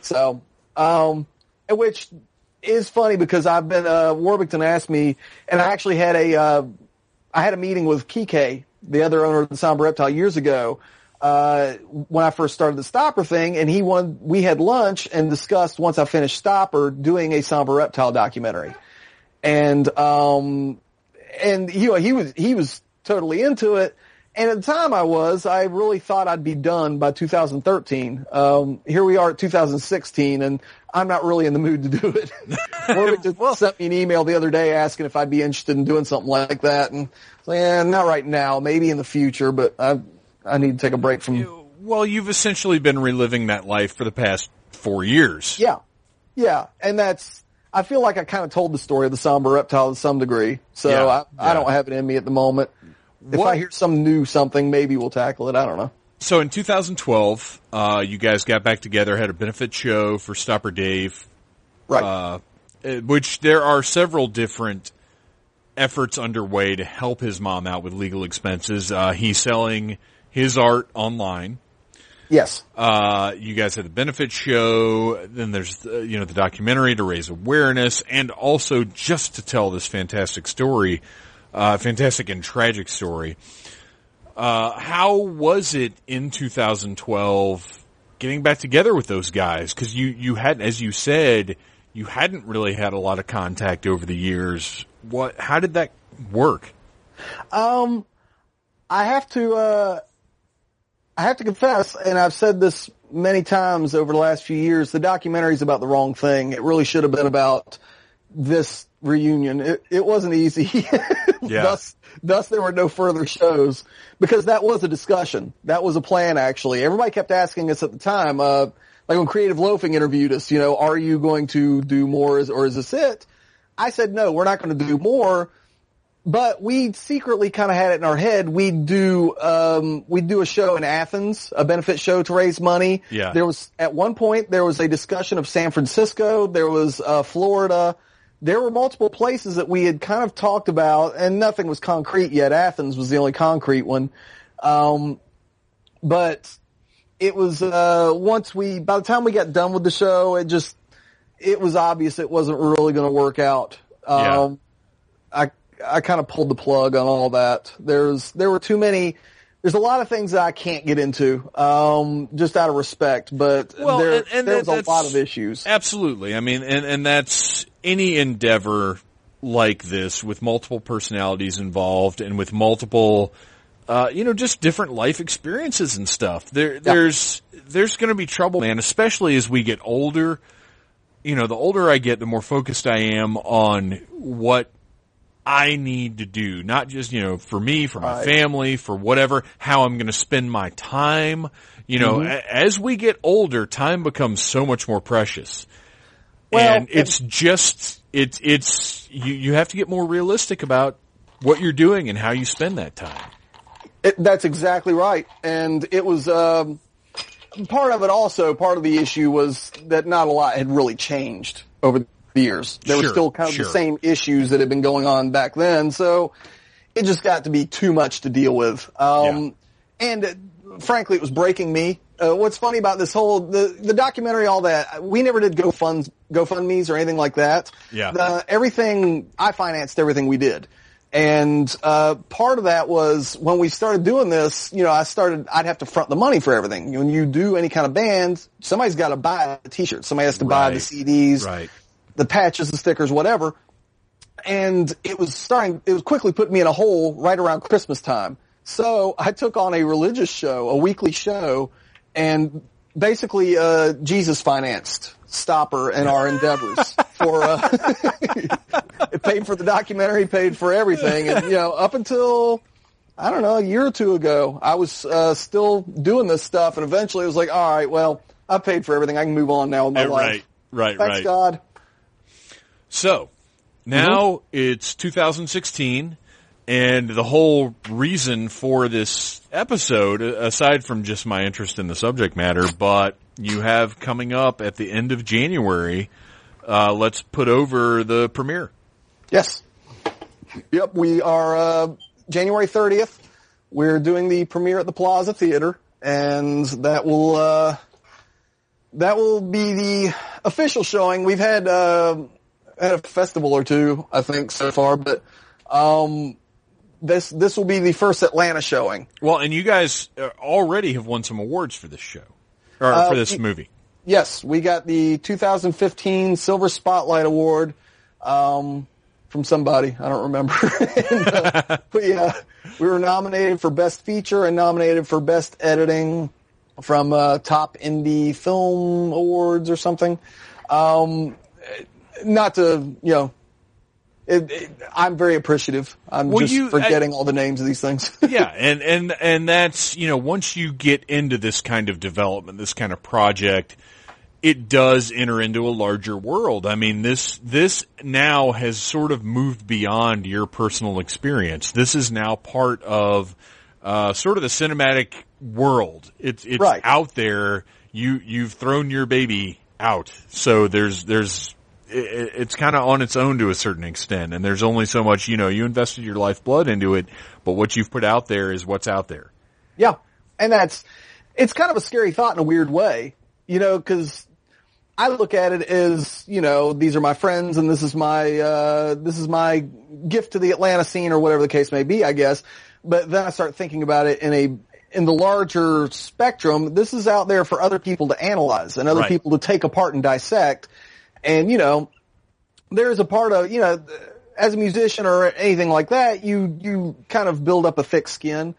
So, um, which is funny because I've been, uh, Warburton asked me, and I actually had a, uh, I had a meeting with Kike, the other owner of the Somber Reptile years ago, uh, when I first started the Stopper thing, and he wanted, we had lunch and discussed once I finished Stopper doing a Somber Reptile documentary. And, um, and you know, he was, he was totally into it. And at the time I was, I really thought I'd be done by 2013. Um, here we are at 2016 and I'm not really in the mood to do it. Warwick just sent me an email the other day asking if I'd be interested in doing something like that. And like, yeah, not right now, maybe in the future, but I, I need to take a break from, You, Well, you've essentially been reliving that life for the past four years. yeah, yeah. And that's, I feel like I kind of told the story of the somber reptile to some degree. So Yeah, I, I yeah. don't have it in me at the moment. If What- I hear some new something, maybe we'll tackle it. I don't know. So in 2012, uh, you guys got back together, had a benefit show for Stopper Dave, Right. uh, eh, which there are several different efforts underway to help his mom out with legal expenses. Uh, he's selling his art online. yes. Uh, you guys had the benefit show. Then there's, uh, you know, the documentary to raise awareness and also just to tell this fantastic story, uh, fantastic and tragic story. Uh, how was it in 2012 getting back together with those guys? Cause you, you hadn't, as you said, you hadn't really had a lot of contact over the years. What, how did that work? Um, I have to, uh, I have to confess, and I've said this many times over the last few years, the documentary is about the wrong thing. It really should have been about this reunion. It, it wasn't easy. Yeah. thus, thus there were no further shows because that was a discussion. That was a plan actually. Everybody kept asking us at the time, uh, like when Creative Loafing interviewed us, you know, are you going to do more or is this it? I said, no, we're not going to do more but we secretly kind of had it in our head. We'd do, um, we'd do a show in Athens, a benefit show to raise money. Yeah. There was, at one point, there was a discussion of San Francisco. There was, uh, Florida. There were multiple places that we had kind of talked about and nothing was concrete yet. Athens was the only concrete one. Um, but it was uh, once we by the time we got done with the show, it just it was obvious it wasn't really going to work out. Um, I I kind of pulled the plug on all that. There's there were too many. There's a lot of things that I can't get into, um, just out of respect. But Well, there, and- and there was a lot of issues. Absolutely. I mean, and, and that's any endeavor like this with multiple personalities involved and with multiple, uh, you know, just different life experiences and stuff. There, there's, there's going to be trouble, man, especially as we get older. You know, the older I get, the more focused I am on what I need to do, not just, you know, for me, for my Right. family, for whatever, how I'm going to spend my time. You know, Mm-hmm. a- as we get older, time becomes so much more precious. Well, and it's just, it's, it's, you, you have to get more realistic about what you're doing and how you spend that time. It, that's exactly right. And it was, um, part of it also, part of the issue was that not a lot had really changed over the years. There were still kind of sure. the same issues that had been going on back then. So it just got to be too much to deal with. Um, and uh, frankly, it was breaking me. Uh, what's funny about this whole, the, the documentary, all that, we never did GoFund, GoFundMe's or anything like that. Yeah. The, everything, I financed everything we did. And uh, part of that was when we started doing this, you know, I started, I'd have to front the money for everything. When you do any kind of band, somebody's got to buy a t-shirt. Somebody has to buy the CDs, Right. The patches, the stickers, whatever. And it was starting, it was quickly putting me in a hole right around Christmas time. So I took on a religious show, a weekly show, and basically, uh, Jesus financed Stopper and our endeavors for, uh, it paid for the documentary, paid for everything. And, you know, up until, I don't know, a year or two ago, I was, uh, still doing this stuff. And eventually it was like, all right, well, I paid for everything. I can move on now with my Uh, life. right, right, Thanks right. God. So now it's 2016, and the whole reason for this episode, aside from just my interest in the subject matter, but you have coming up at the end of January. Uh, let's put over the premiere. Yes. Yep, we are uh, January 30th. We're doing the premiere at the Plaza Theater, and that will uh, that will be the official showing. We've had had a festival or two, I think, so far, but um, this this will be the first Atlanta showing. Well, and you guys uh, already have won some awards for this show, or Uh, for this movie. Yes, we got the 2015 Silver Spotlight Award um, from somebody. I don't remember. And, uh, but yeah, we were nominated for Best Feature and nominated for Best Editing from uh, Top Indie Film Awards or something. Um, not to, you know, it, it, I'm very appreciative. I'm Well, just you- I- forgetting all the names of these things. yeah, and and and that's you know once you get into this kind of development, this kind of project, it does enter into a larger world. I mean, this this now has sort of moved beyond your personal experience. This is now part of uh, sort of the cinematic world. It's it's Right. out there. You you've thrown your baby out, so there's there's it, it's kind of on its own to a certain extent, and there's only so much you know. You invested your lifeblood into it, but what you've put out there is what's out there. Yeah. And that's, it's kind of a scary thought in a weird way, you know, cause I look at it as, you know, these are my friends and this is my, uh, this is my gift to the Atlanta scene or whatever the case may be, I guess. But then I start thinking about it in a, in the larger spectrum, this is out there for other people to analyze and other Right. people to take apart and dissect. And, you know, there's a part of, you know, as a musician or anything like that, you, you kind of build up a thick skin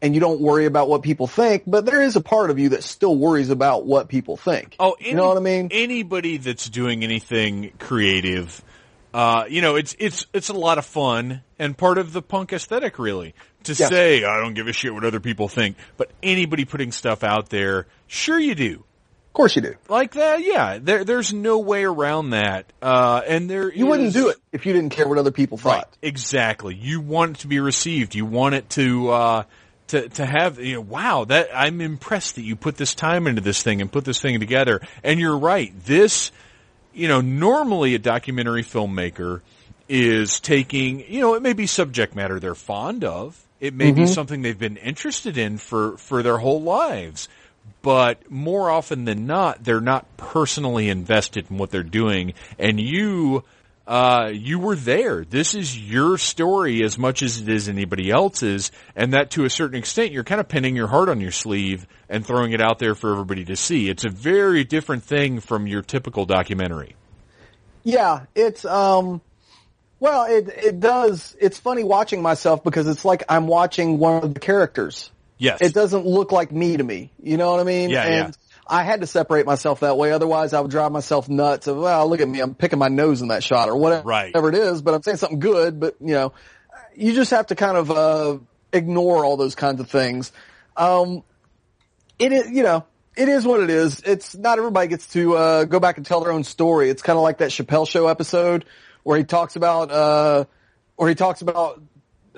and you don't worry about what people think, but there is a part of you that still worries about what people think. Oh, you know what I mean? Anybody that's doing anything creative, uh, you know, it's it's it's a lot of fun and part of the punk aesthetic, really. To Yes. say I don't give a shit what other people think, but anybody putting stuff out there, sure you do. Of course you do. Like that, yeah. There, there's no way around that. Uh, and there You wouldn't do it if you didn't care what other people Right. thought. Exactly. You want it to be received. You want it to, uh, to, to have, you know, wow, that, I'm impressed that you put this time into this thing and put this thing together. And you're right. This, you know, normally a documentary filmmaker is taking, you know, it may be subject matter they're fond of. It may be something they've been interested in for, for their whole lives. But more often than not, they're not personally invested in what they're doing. And you, uh, you were there. This is your story as much as it is anybody else's. And that to a certain extent, you're kind of pinning your heart on your sleeve and throwing it out there for everybody to see. It's a very different thing from your typical documentary. Yeah, it's um well, it it does it's funny watching myself because it's like I'm watching one of the characters. Yes. It doesn't look like me to me. You know what I mean? Yeah, and yeah. I had to separate myself that way. Otherwise I would drive myself nuts of, well, look at me. I'm picking my nose in that shot or whatever, Right. whatever it is, but I'm saying something good, but you know, you just have to kind of, uh, ignore all those kinds of things. Um, it is, you know, it is what it is. It's not everybody gets to, uh, go back and tell their own story. It's kind of like that Chappelle show episode where he talks about, uh, where he talks about,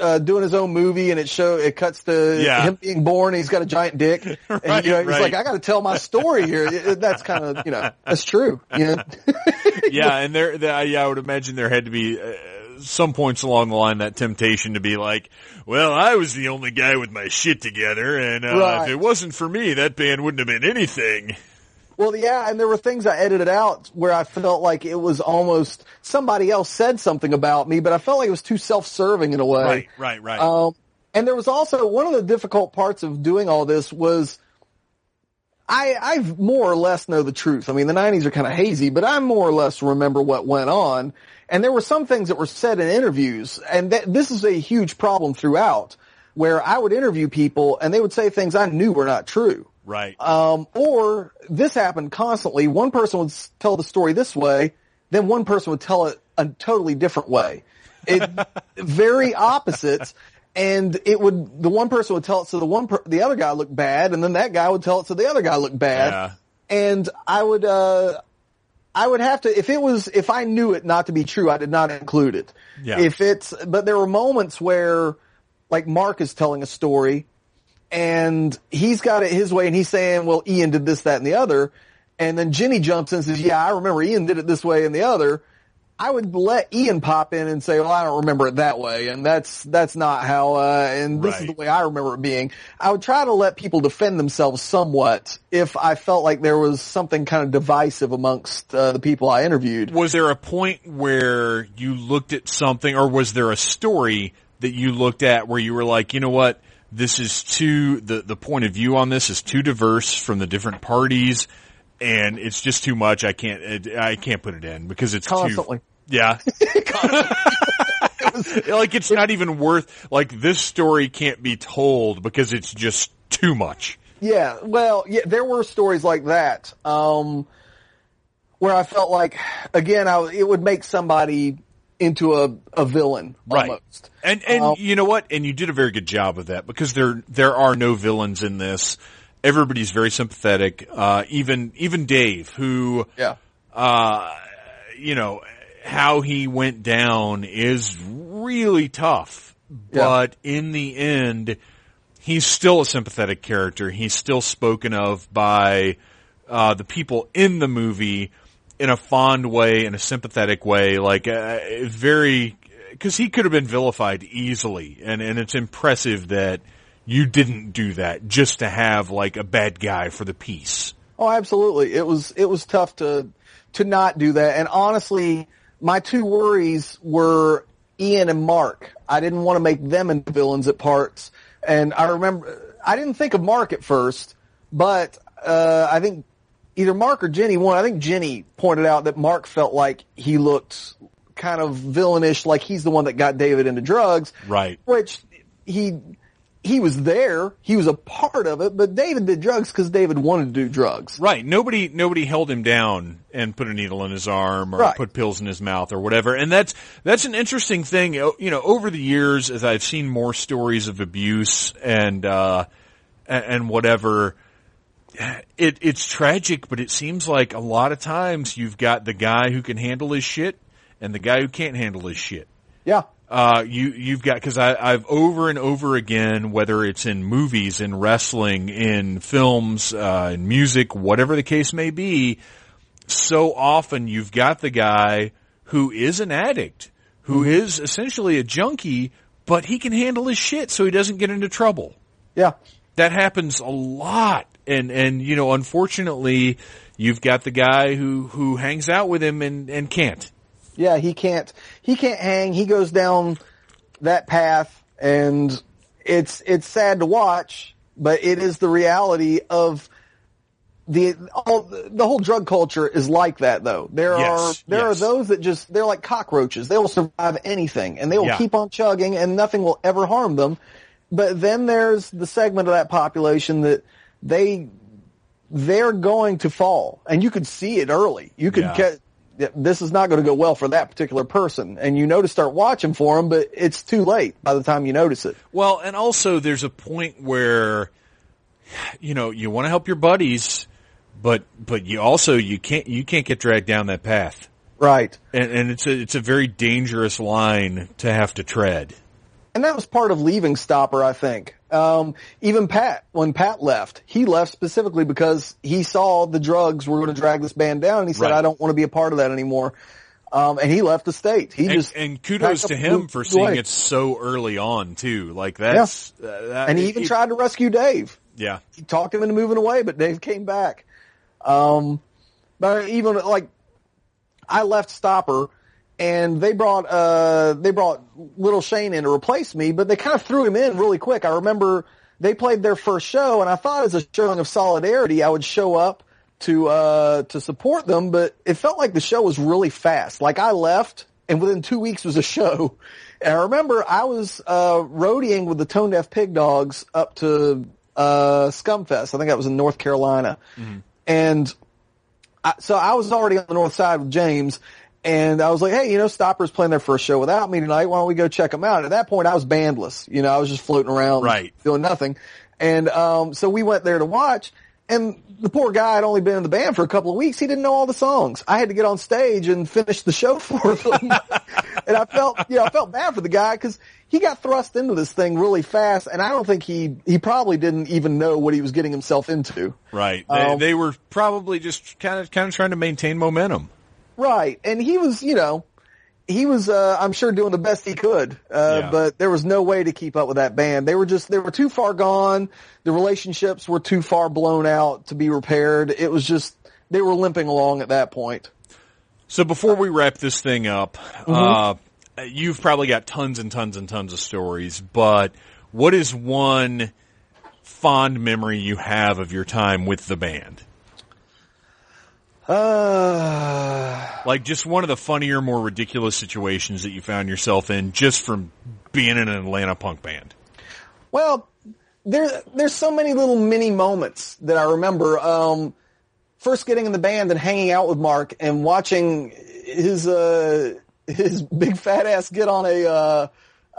uh, doing his own movie and it show, it cuts to Yeah. him being born and he's got a giant dick. and Right, you know, he's right. like, I gotta tell my story here. It- That's kind of, you know, that's true. You know? yeah, and there, there, yeah, I would imagine there had to be uh, some points along the line that temptation to be like, well, I was the only guy with my shit together, and uh, Right. if it wasn't for me, that band wouldn't have been anything. Well, yeah, and there were things I edited out where I felt like it was almost somebody else said something about me, but I felt like it was too self-serving in a way. Right, right, right. Um, and there was also one of the difficult parts of doing all this was I, I more or less know the truth. I mean, the '90s are kind of hazy, but I more or less remember what went on. And there were some things that were said in interviews, and that, this is a huge problem throughout, where I would interview people and they would say things I knew were not true. Right. Um, or this happened constantly. One person would tell the story this way, then one person would tell it a totally different way. It very opposites. And it would, the one person would tell it so the one, per, the other guy looked bad, and then that guy would tell it so the other guy looked bad. Yeah. And I would, uh, I would have to, if it was, if I knew it not to be true, I did not include it. Yeah. If it's, but there were moments where, like Mark is telling a story, and he's got it his way and he's saying, well, Ian did this, that, and the other. And then Jenny jumps in and says, yeah, I remember Ian did it this way and the other. I would let Ian pop in and say, well, I don't remember it that way. And that's, that's not how, uh, and this is the way I remember it being. I would try to let people defend themselves somewhat if I felt like there was something kind of divisive amongst uh, the people I interviewed. was there a point where you looked at something, or was there a story that you looked at where you were like, you know what? This is too, the, the point of view on this is too diverse from the different parties and it's just too much. I can't, it, I can't put it in because it's Constantly. too, yeah. like it's not even worth, like this story can't be told because it's just too much. Yeah, well, yeah, there were stories like that, um, where I felt like, again, I, it would make somebody into a, a villain almost. And and Um, you know what? And you did a very good job of that because there there are no villains in this. Everybody's very sympathetic. Uh, even even Dave, who Yeah. uh, you know how he went down is really tough. Yeah. But in the end, he's still a sympathetic character. He's still spoken of by uh, the people in the movie in a fond way, in a sympathetic way, like uh, very because he could have been vilified easily, and and it's impressive that you didn't do that just to have like a bad guy for the piece. Oh, absolutely. It was it was tough to to not do that. And honestly, my two worries were Ian and Mark. I didn't want to make them into villains at parts. And I remember I didn't think of Mark at first, but uh, I think either Mark or Jenny one. I think Jenny pointed out that Mark felt like he looked kind of villainish, like he's the one that got David into drugs. Right. Which he he was there, he was a part of it, but David did drugs because David wanted to do drugs. Right. Nobody nobody held him down and put a needle in his arm or Right. put pills in his mouth or whatever. And that's that's an interesting thing. You know, over the years as I've seen more stories of abuse and uh and whatever it it's tragic, but it seems like a lot of times you've got the guy who can handle his shit and the guy who can't handle his shit. Yeah. Uh, you you've got because I've over and over again, whether it's in movies, in wrestling, in films, uh, in music, whatever the case may be, so often you've got the guy who is an addict, who is essentially a junkie, but he can handle his shit, so he doesn't get into trouble. Yeah. That happens a lot And and you know, unfortunately, you've got the guy who who hangs out with him and and can't. Yeah, he can't. He can't hang. He goes down that path, and it's it's sad to watch, but it is the reality of the all the whole drug culture is like that though. There Yes, are there yes. are those that just they're like cockroaches. They will survive anything and they will Yeah. keep on chugging and nothing will ever harm them. But then there's the segment of that population that they they're going to fall and you could see it early. You could Yeah. get this is not going to go well for that particular person and you know to start watching for them but it's too late by the time you notice it. Well, and also there's a point where you know you want to help your buddies, but but you also you can't you can't get dragged down that path, Right. and and it's a it's a very dangerous line to have to tread. And that was part of leaving Stopper, I think. Um, even Pat, when Pat left, he left specifically because he saw the drugs were going to drag this band down, and he said, Right. "I don't want to be a part of that anymore." Um, and he left the state. He And, just and kudos to him for seeing away. it so early on too. Like that's uh, that, And he even tried to rescue Dave. Yeah, He talked him into moving away, but Dave came back. Um, but even like, I left Stopper, and they brought uh they brought Little Shane in to replace me, but they kind of threw him in really quick. I remember they played their first show, and I thought as a showing of solidarity, I would show up to uh to support them, but it felt like the show was really fast. Like I left, and within two weeks was a show. And I remember I was uh roadieing with the Tone Deaf Pig Dogs up to uh Scumfest. I think that was in North Carolina, and I, so I was already on the north side with James, and I was like, hey, you know, Stopper's playing their first show without me tonight. Why don't we go check them out? At that point, I was bandless. You know, I was just floating around, Right. doing nothing. And um, so we went there to watch, and the poor guy had only been in the band for a couple of weeks. He didn't know all the songs. I had to get on stage and finish the show for him, and I felt, you know, I felt bad for the guy because he got thrust into this thing really fast, and I don't think he he probably didn't even know what he was getting himself into. right. They, Um, they were probably just kind of kind of trying to maintain momentum. Right. And he was, you know, he was, uh, I'm sure doing the best he could. Uh, Yeah. but there was no way to keep up with that band. They were just, they were too far gone. The relationships were too far blown out to be repaired. It was just, they were limping along at that point. So before we wrap this thing up, Mm-hmm. uh, you've probably got tons and tons and tons of stories, but what is one fond memory you have of your time with the band? Uh, Like just one of the funnier, more ridiculous situations that you found yourself in just from being in an Atlanta punk band. Well, there, there's so many little mini moments that I remember. Um, first getting in the band and hanging out with Mark and watching his, uh, his big fat ass get on a, uh,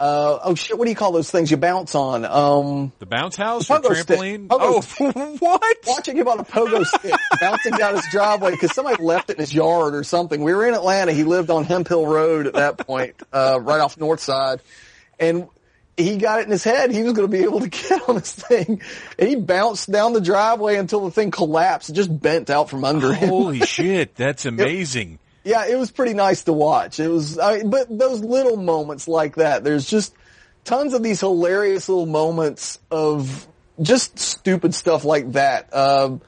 uh, oh shit, what do you call those things you bounce on? Um, The bounce house The or trampoline? Oh, what? watching him on a pogo stick bouncing down his driveway because somebody left it in his yard or something. We were in Atlanta. He lived on Hemp Hill Road at that point, uh, right off North Side. And he got it in his head he was going to be able to get on this thing. And he bounced down the driveway until the thing collapsed. It just bent out from under him. Holy shit, that's amazing. Yeah, it was pretty nice to watch. It was, I, but those little moments like that, there's just tons of these hilarious little moments of just stupid stuff like that. Um,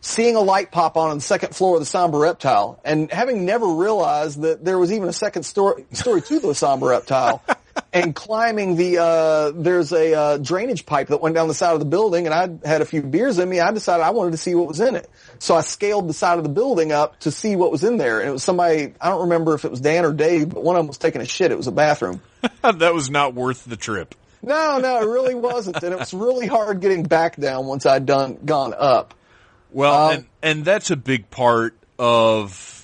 seeing a light pop on on the second floor of the Somber Reptile and having never realized that there was even a second story, story to the Somber Reptile and climbing the, uh, there's a, uh, drainage pipe that went down the side of the building and I had a few beers in me. I decided I wanted to see what was in it. So I scaled the side of the building up to see what was in there. And it was somebody, I don't remember if it was Dan or Dave, but one of them was taking a shit. It was a bathroom. that was not worth the trip. No, no, it really wasn't. And it was really hard getting back down once I'd done, gone up. Well, Um, and, and that's a big part of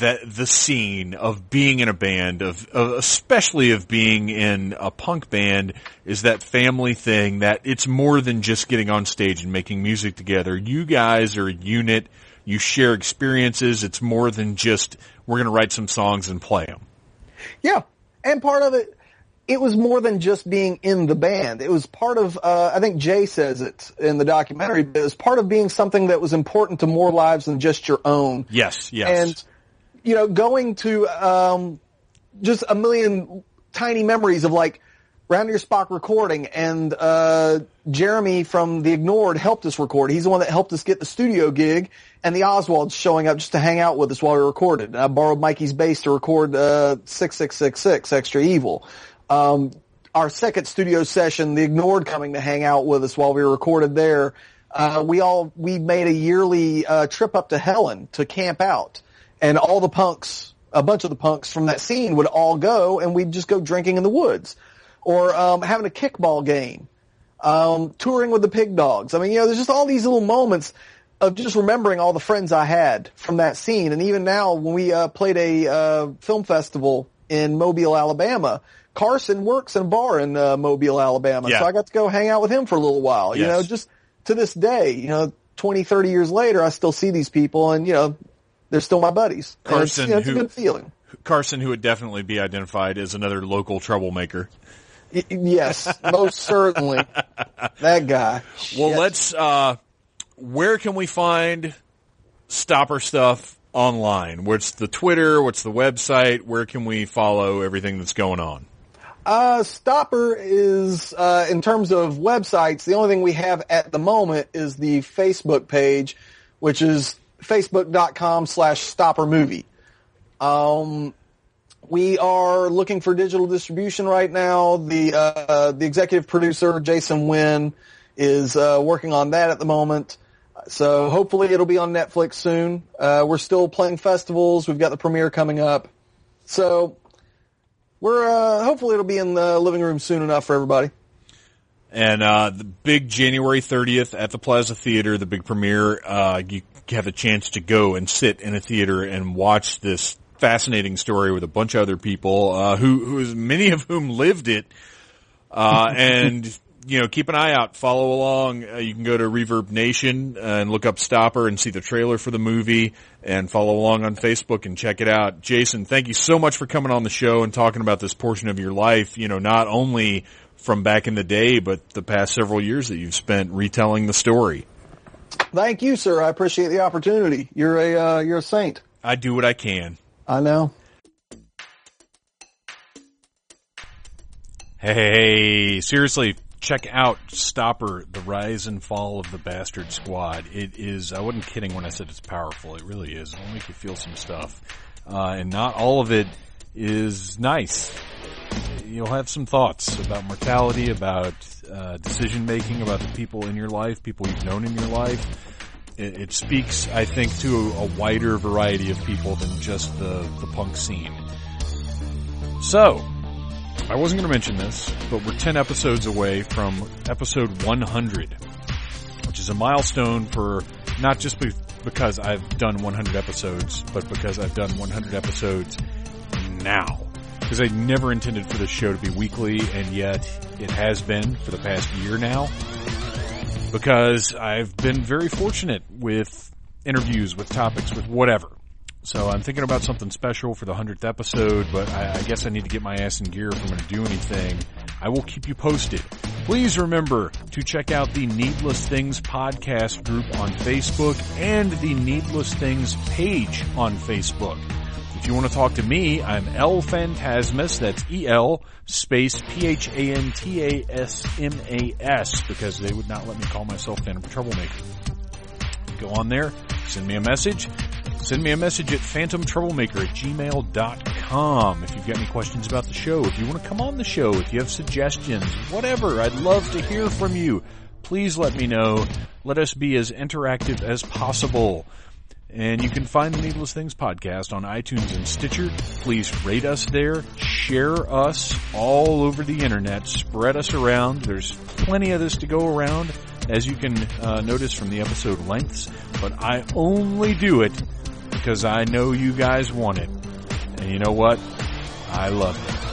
that the scene of being in a band of, of especially of being in a punk band is that family thing that it's more than just getting on stage and making music together. You guys are a unit. You share experiences. It's more than just we're going to write some songs and play them. Yeah. And part of it, it was more than just being in the band. It was part of, uh, I think Jay says it in the documentary, but it was part of being something that was important to more lives than just your own. Yes, yes. And, you know, going to, um, just a million tiny memories of like Round Ear Spock recording, and uh, Jeremy from the Ignored helped us record. He's the one that helped us get the studio gig, and the Oswald's showing up just to hang out with us while we recorded. And I borrowed Mikey's bass to record uh, 6666 Extra Evil. Um, our second studio session, the Ignored coming to hang out with us while we recorded there. Uh, we all we made a yearly uh, trip up to Helen to camp out, and all the punks, a bunch of the punks from that scene would all go, and we'd just go drinking in the woods or um, having a kickball game, um, touring with the pig dogs. I mean, you know, there's just all these little moments of just remembering all the friends I had from that scene. And even now, when we uh, played a uh, film festival in Mobile, Alabama, Carson works in a bar in uh, Mobile, Alabama, Yeah. so I got to go hang out with him for a little while. You Yes. know, just to this day, you know, 20, 30 years later, I still see these people, and you know, they're still my buddies. And it's, Carson, you know, it's who- a good feeling. Carson, who would definitely be identified as another local troublemaker. Y- yes, most certainly. That guy. Well, Shit. let's. Uh, where can we find Stopper stuff online? What's the Twitter? What's the website? Where can we follow everything that's going on? Uh, Stopper is, uh, in terms of websites, the only thing we have at the moment is the Facebook page, which is facebook.com slash stopper movie. Um, we are looking for digital distribution right now. The, uh, the executive producer, Jason Wynn, is, uh, working on that at the moment. So hopefully it'll be on Netflix soon. Uh, we're still playing festivals. We've got the premiere coming up. So we're, uh, hopefully it'll be in the living room soon enough for everybody. And uh, the big January 30th at the Plaza Theater, the big premiere, uh, you have a chance to go and sit in a theater and watch this fascinating story with a bunch of other people, uh, who, who is, many of whom lived it. Uh, and, you know, keep an eye out, follow along. Uh, you can go to ReverbNation and look up Stopper and see the trailer for the movie and follow along on Facebook and check it out. Jason, thank you so much for coming on the show and talking about this portion of your life, you know, not only from back in the day, but the past several years that you've spent retelling the story. Thank you, sir. I appreciate the opportunity. You're a, uh, you're a saint. I do what I can. I know. Hey, seriously, check out Stopper, The Rise and Fall of the Bastard Squad. It is, I wasn't kidding when I said it's powerful. It really is. It'll make you feel some stuff. Uh, and not all of it is nice. You'll have some thoughts about mortality, about uh, decision making, about the people in your life, people you've known in your life. It, it speaks, I think, to a, wider variety of people than just the, the punk scene. So, I wasn't going to mention this, but we're 10 episodes away from episode 100, which is a milestone for not just be- because I've done 100 episodes, but because I've done 100 episodes now. Because I never intended for this show to be weekly, and yet it has been for the past year now. Because I've been very fortunate with interviews, with topics, with whatever. So I'm thinking about something special for the 100th episode, but I, I guess I need to get my ass in gear if I'm going to do anything. I will keep you posted. Please remember to check out the Needless Things podcast group on Facebook and the Needless Things page on Facebook. If you want to talk to me, I'm El Phantasmas, that's E-L space P-H-A-N-T-A-S-M-A-S, because they would not let me call myself Phantom Troublemaker. Go on there, send me a message, send me a message at phantomtroublemaker at gmail.com if you've got any questions about the show, if you want to come on the show, if you have suggestions, whatever, I'd love to hear from you. Please let me know. Let us be as interactive as possible. And you can find the Needless Things podcast on iTunes and Stitcher. Please rate us there, share us all over the internet, spread us around. There's plenty of this to go around, as you can uh, notice from the episode lengths. But I only do it because I know you guys want it. And you know what? I love it.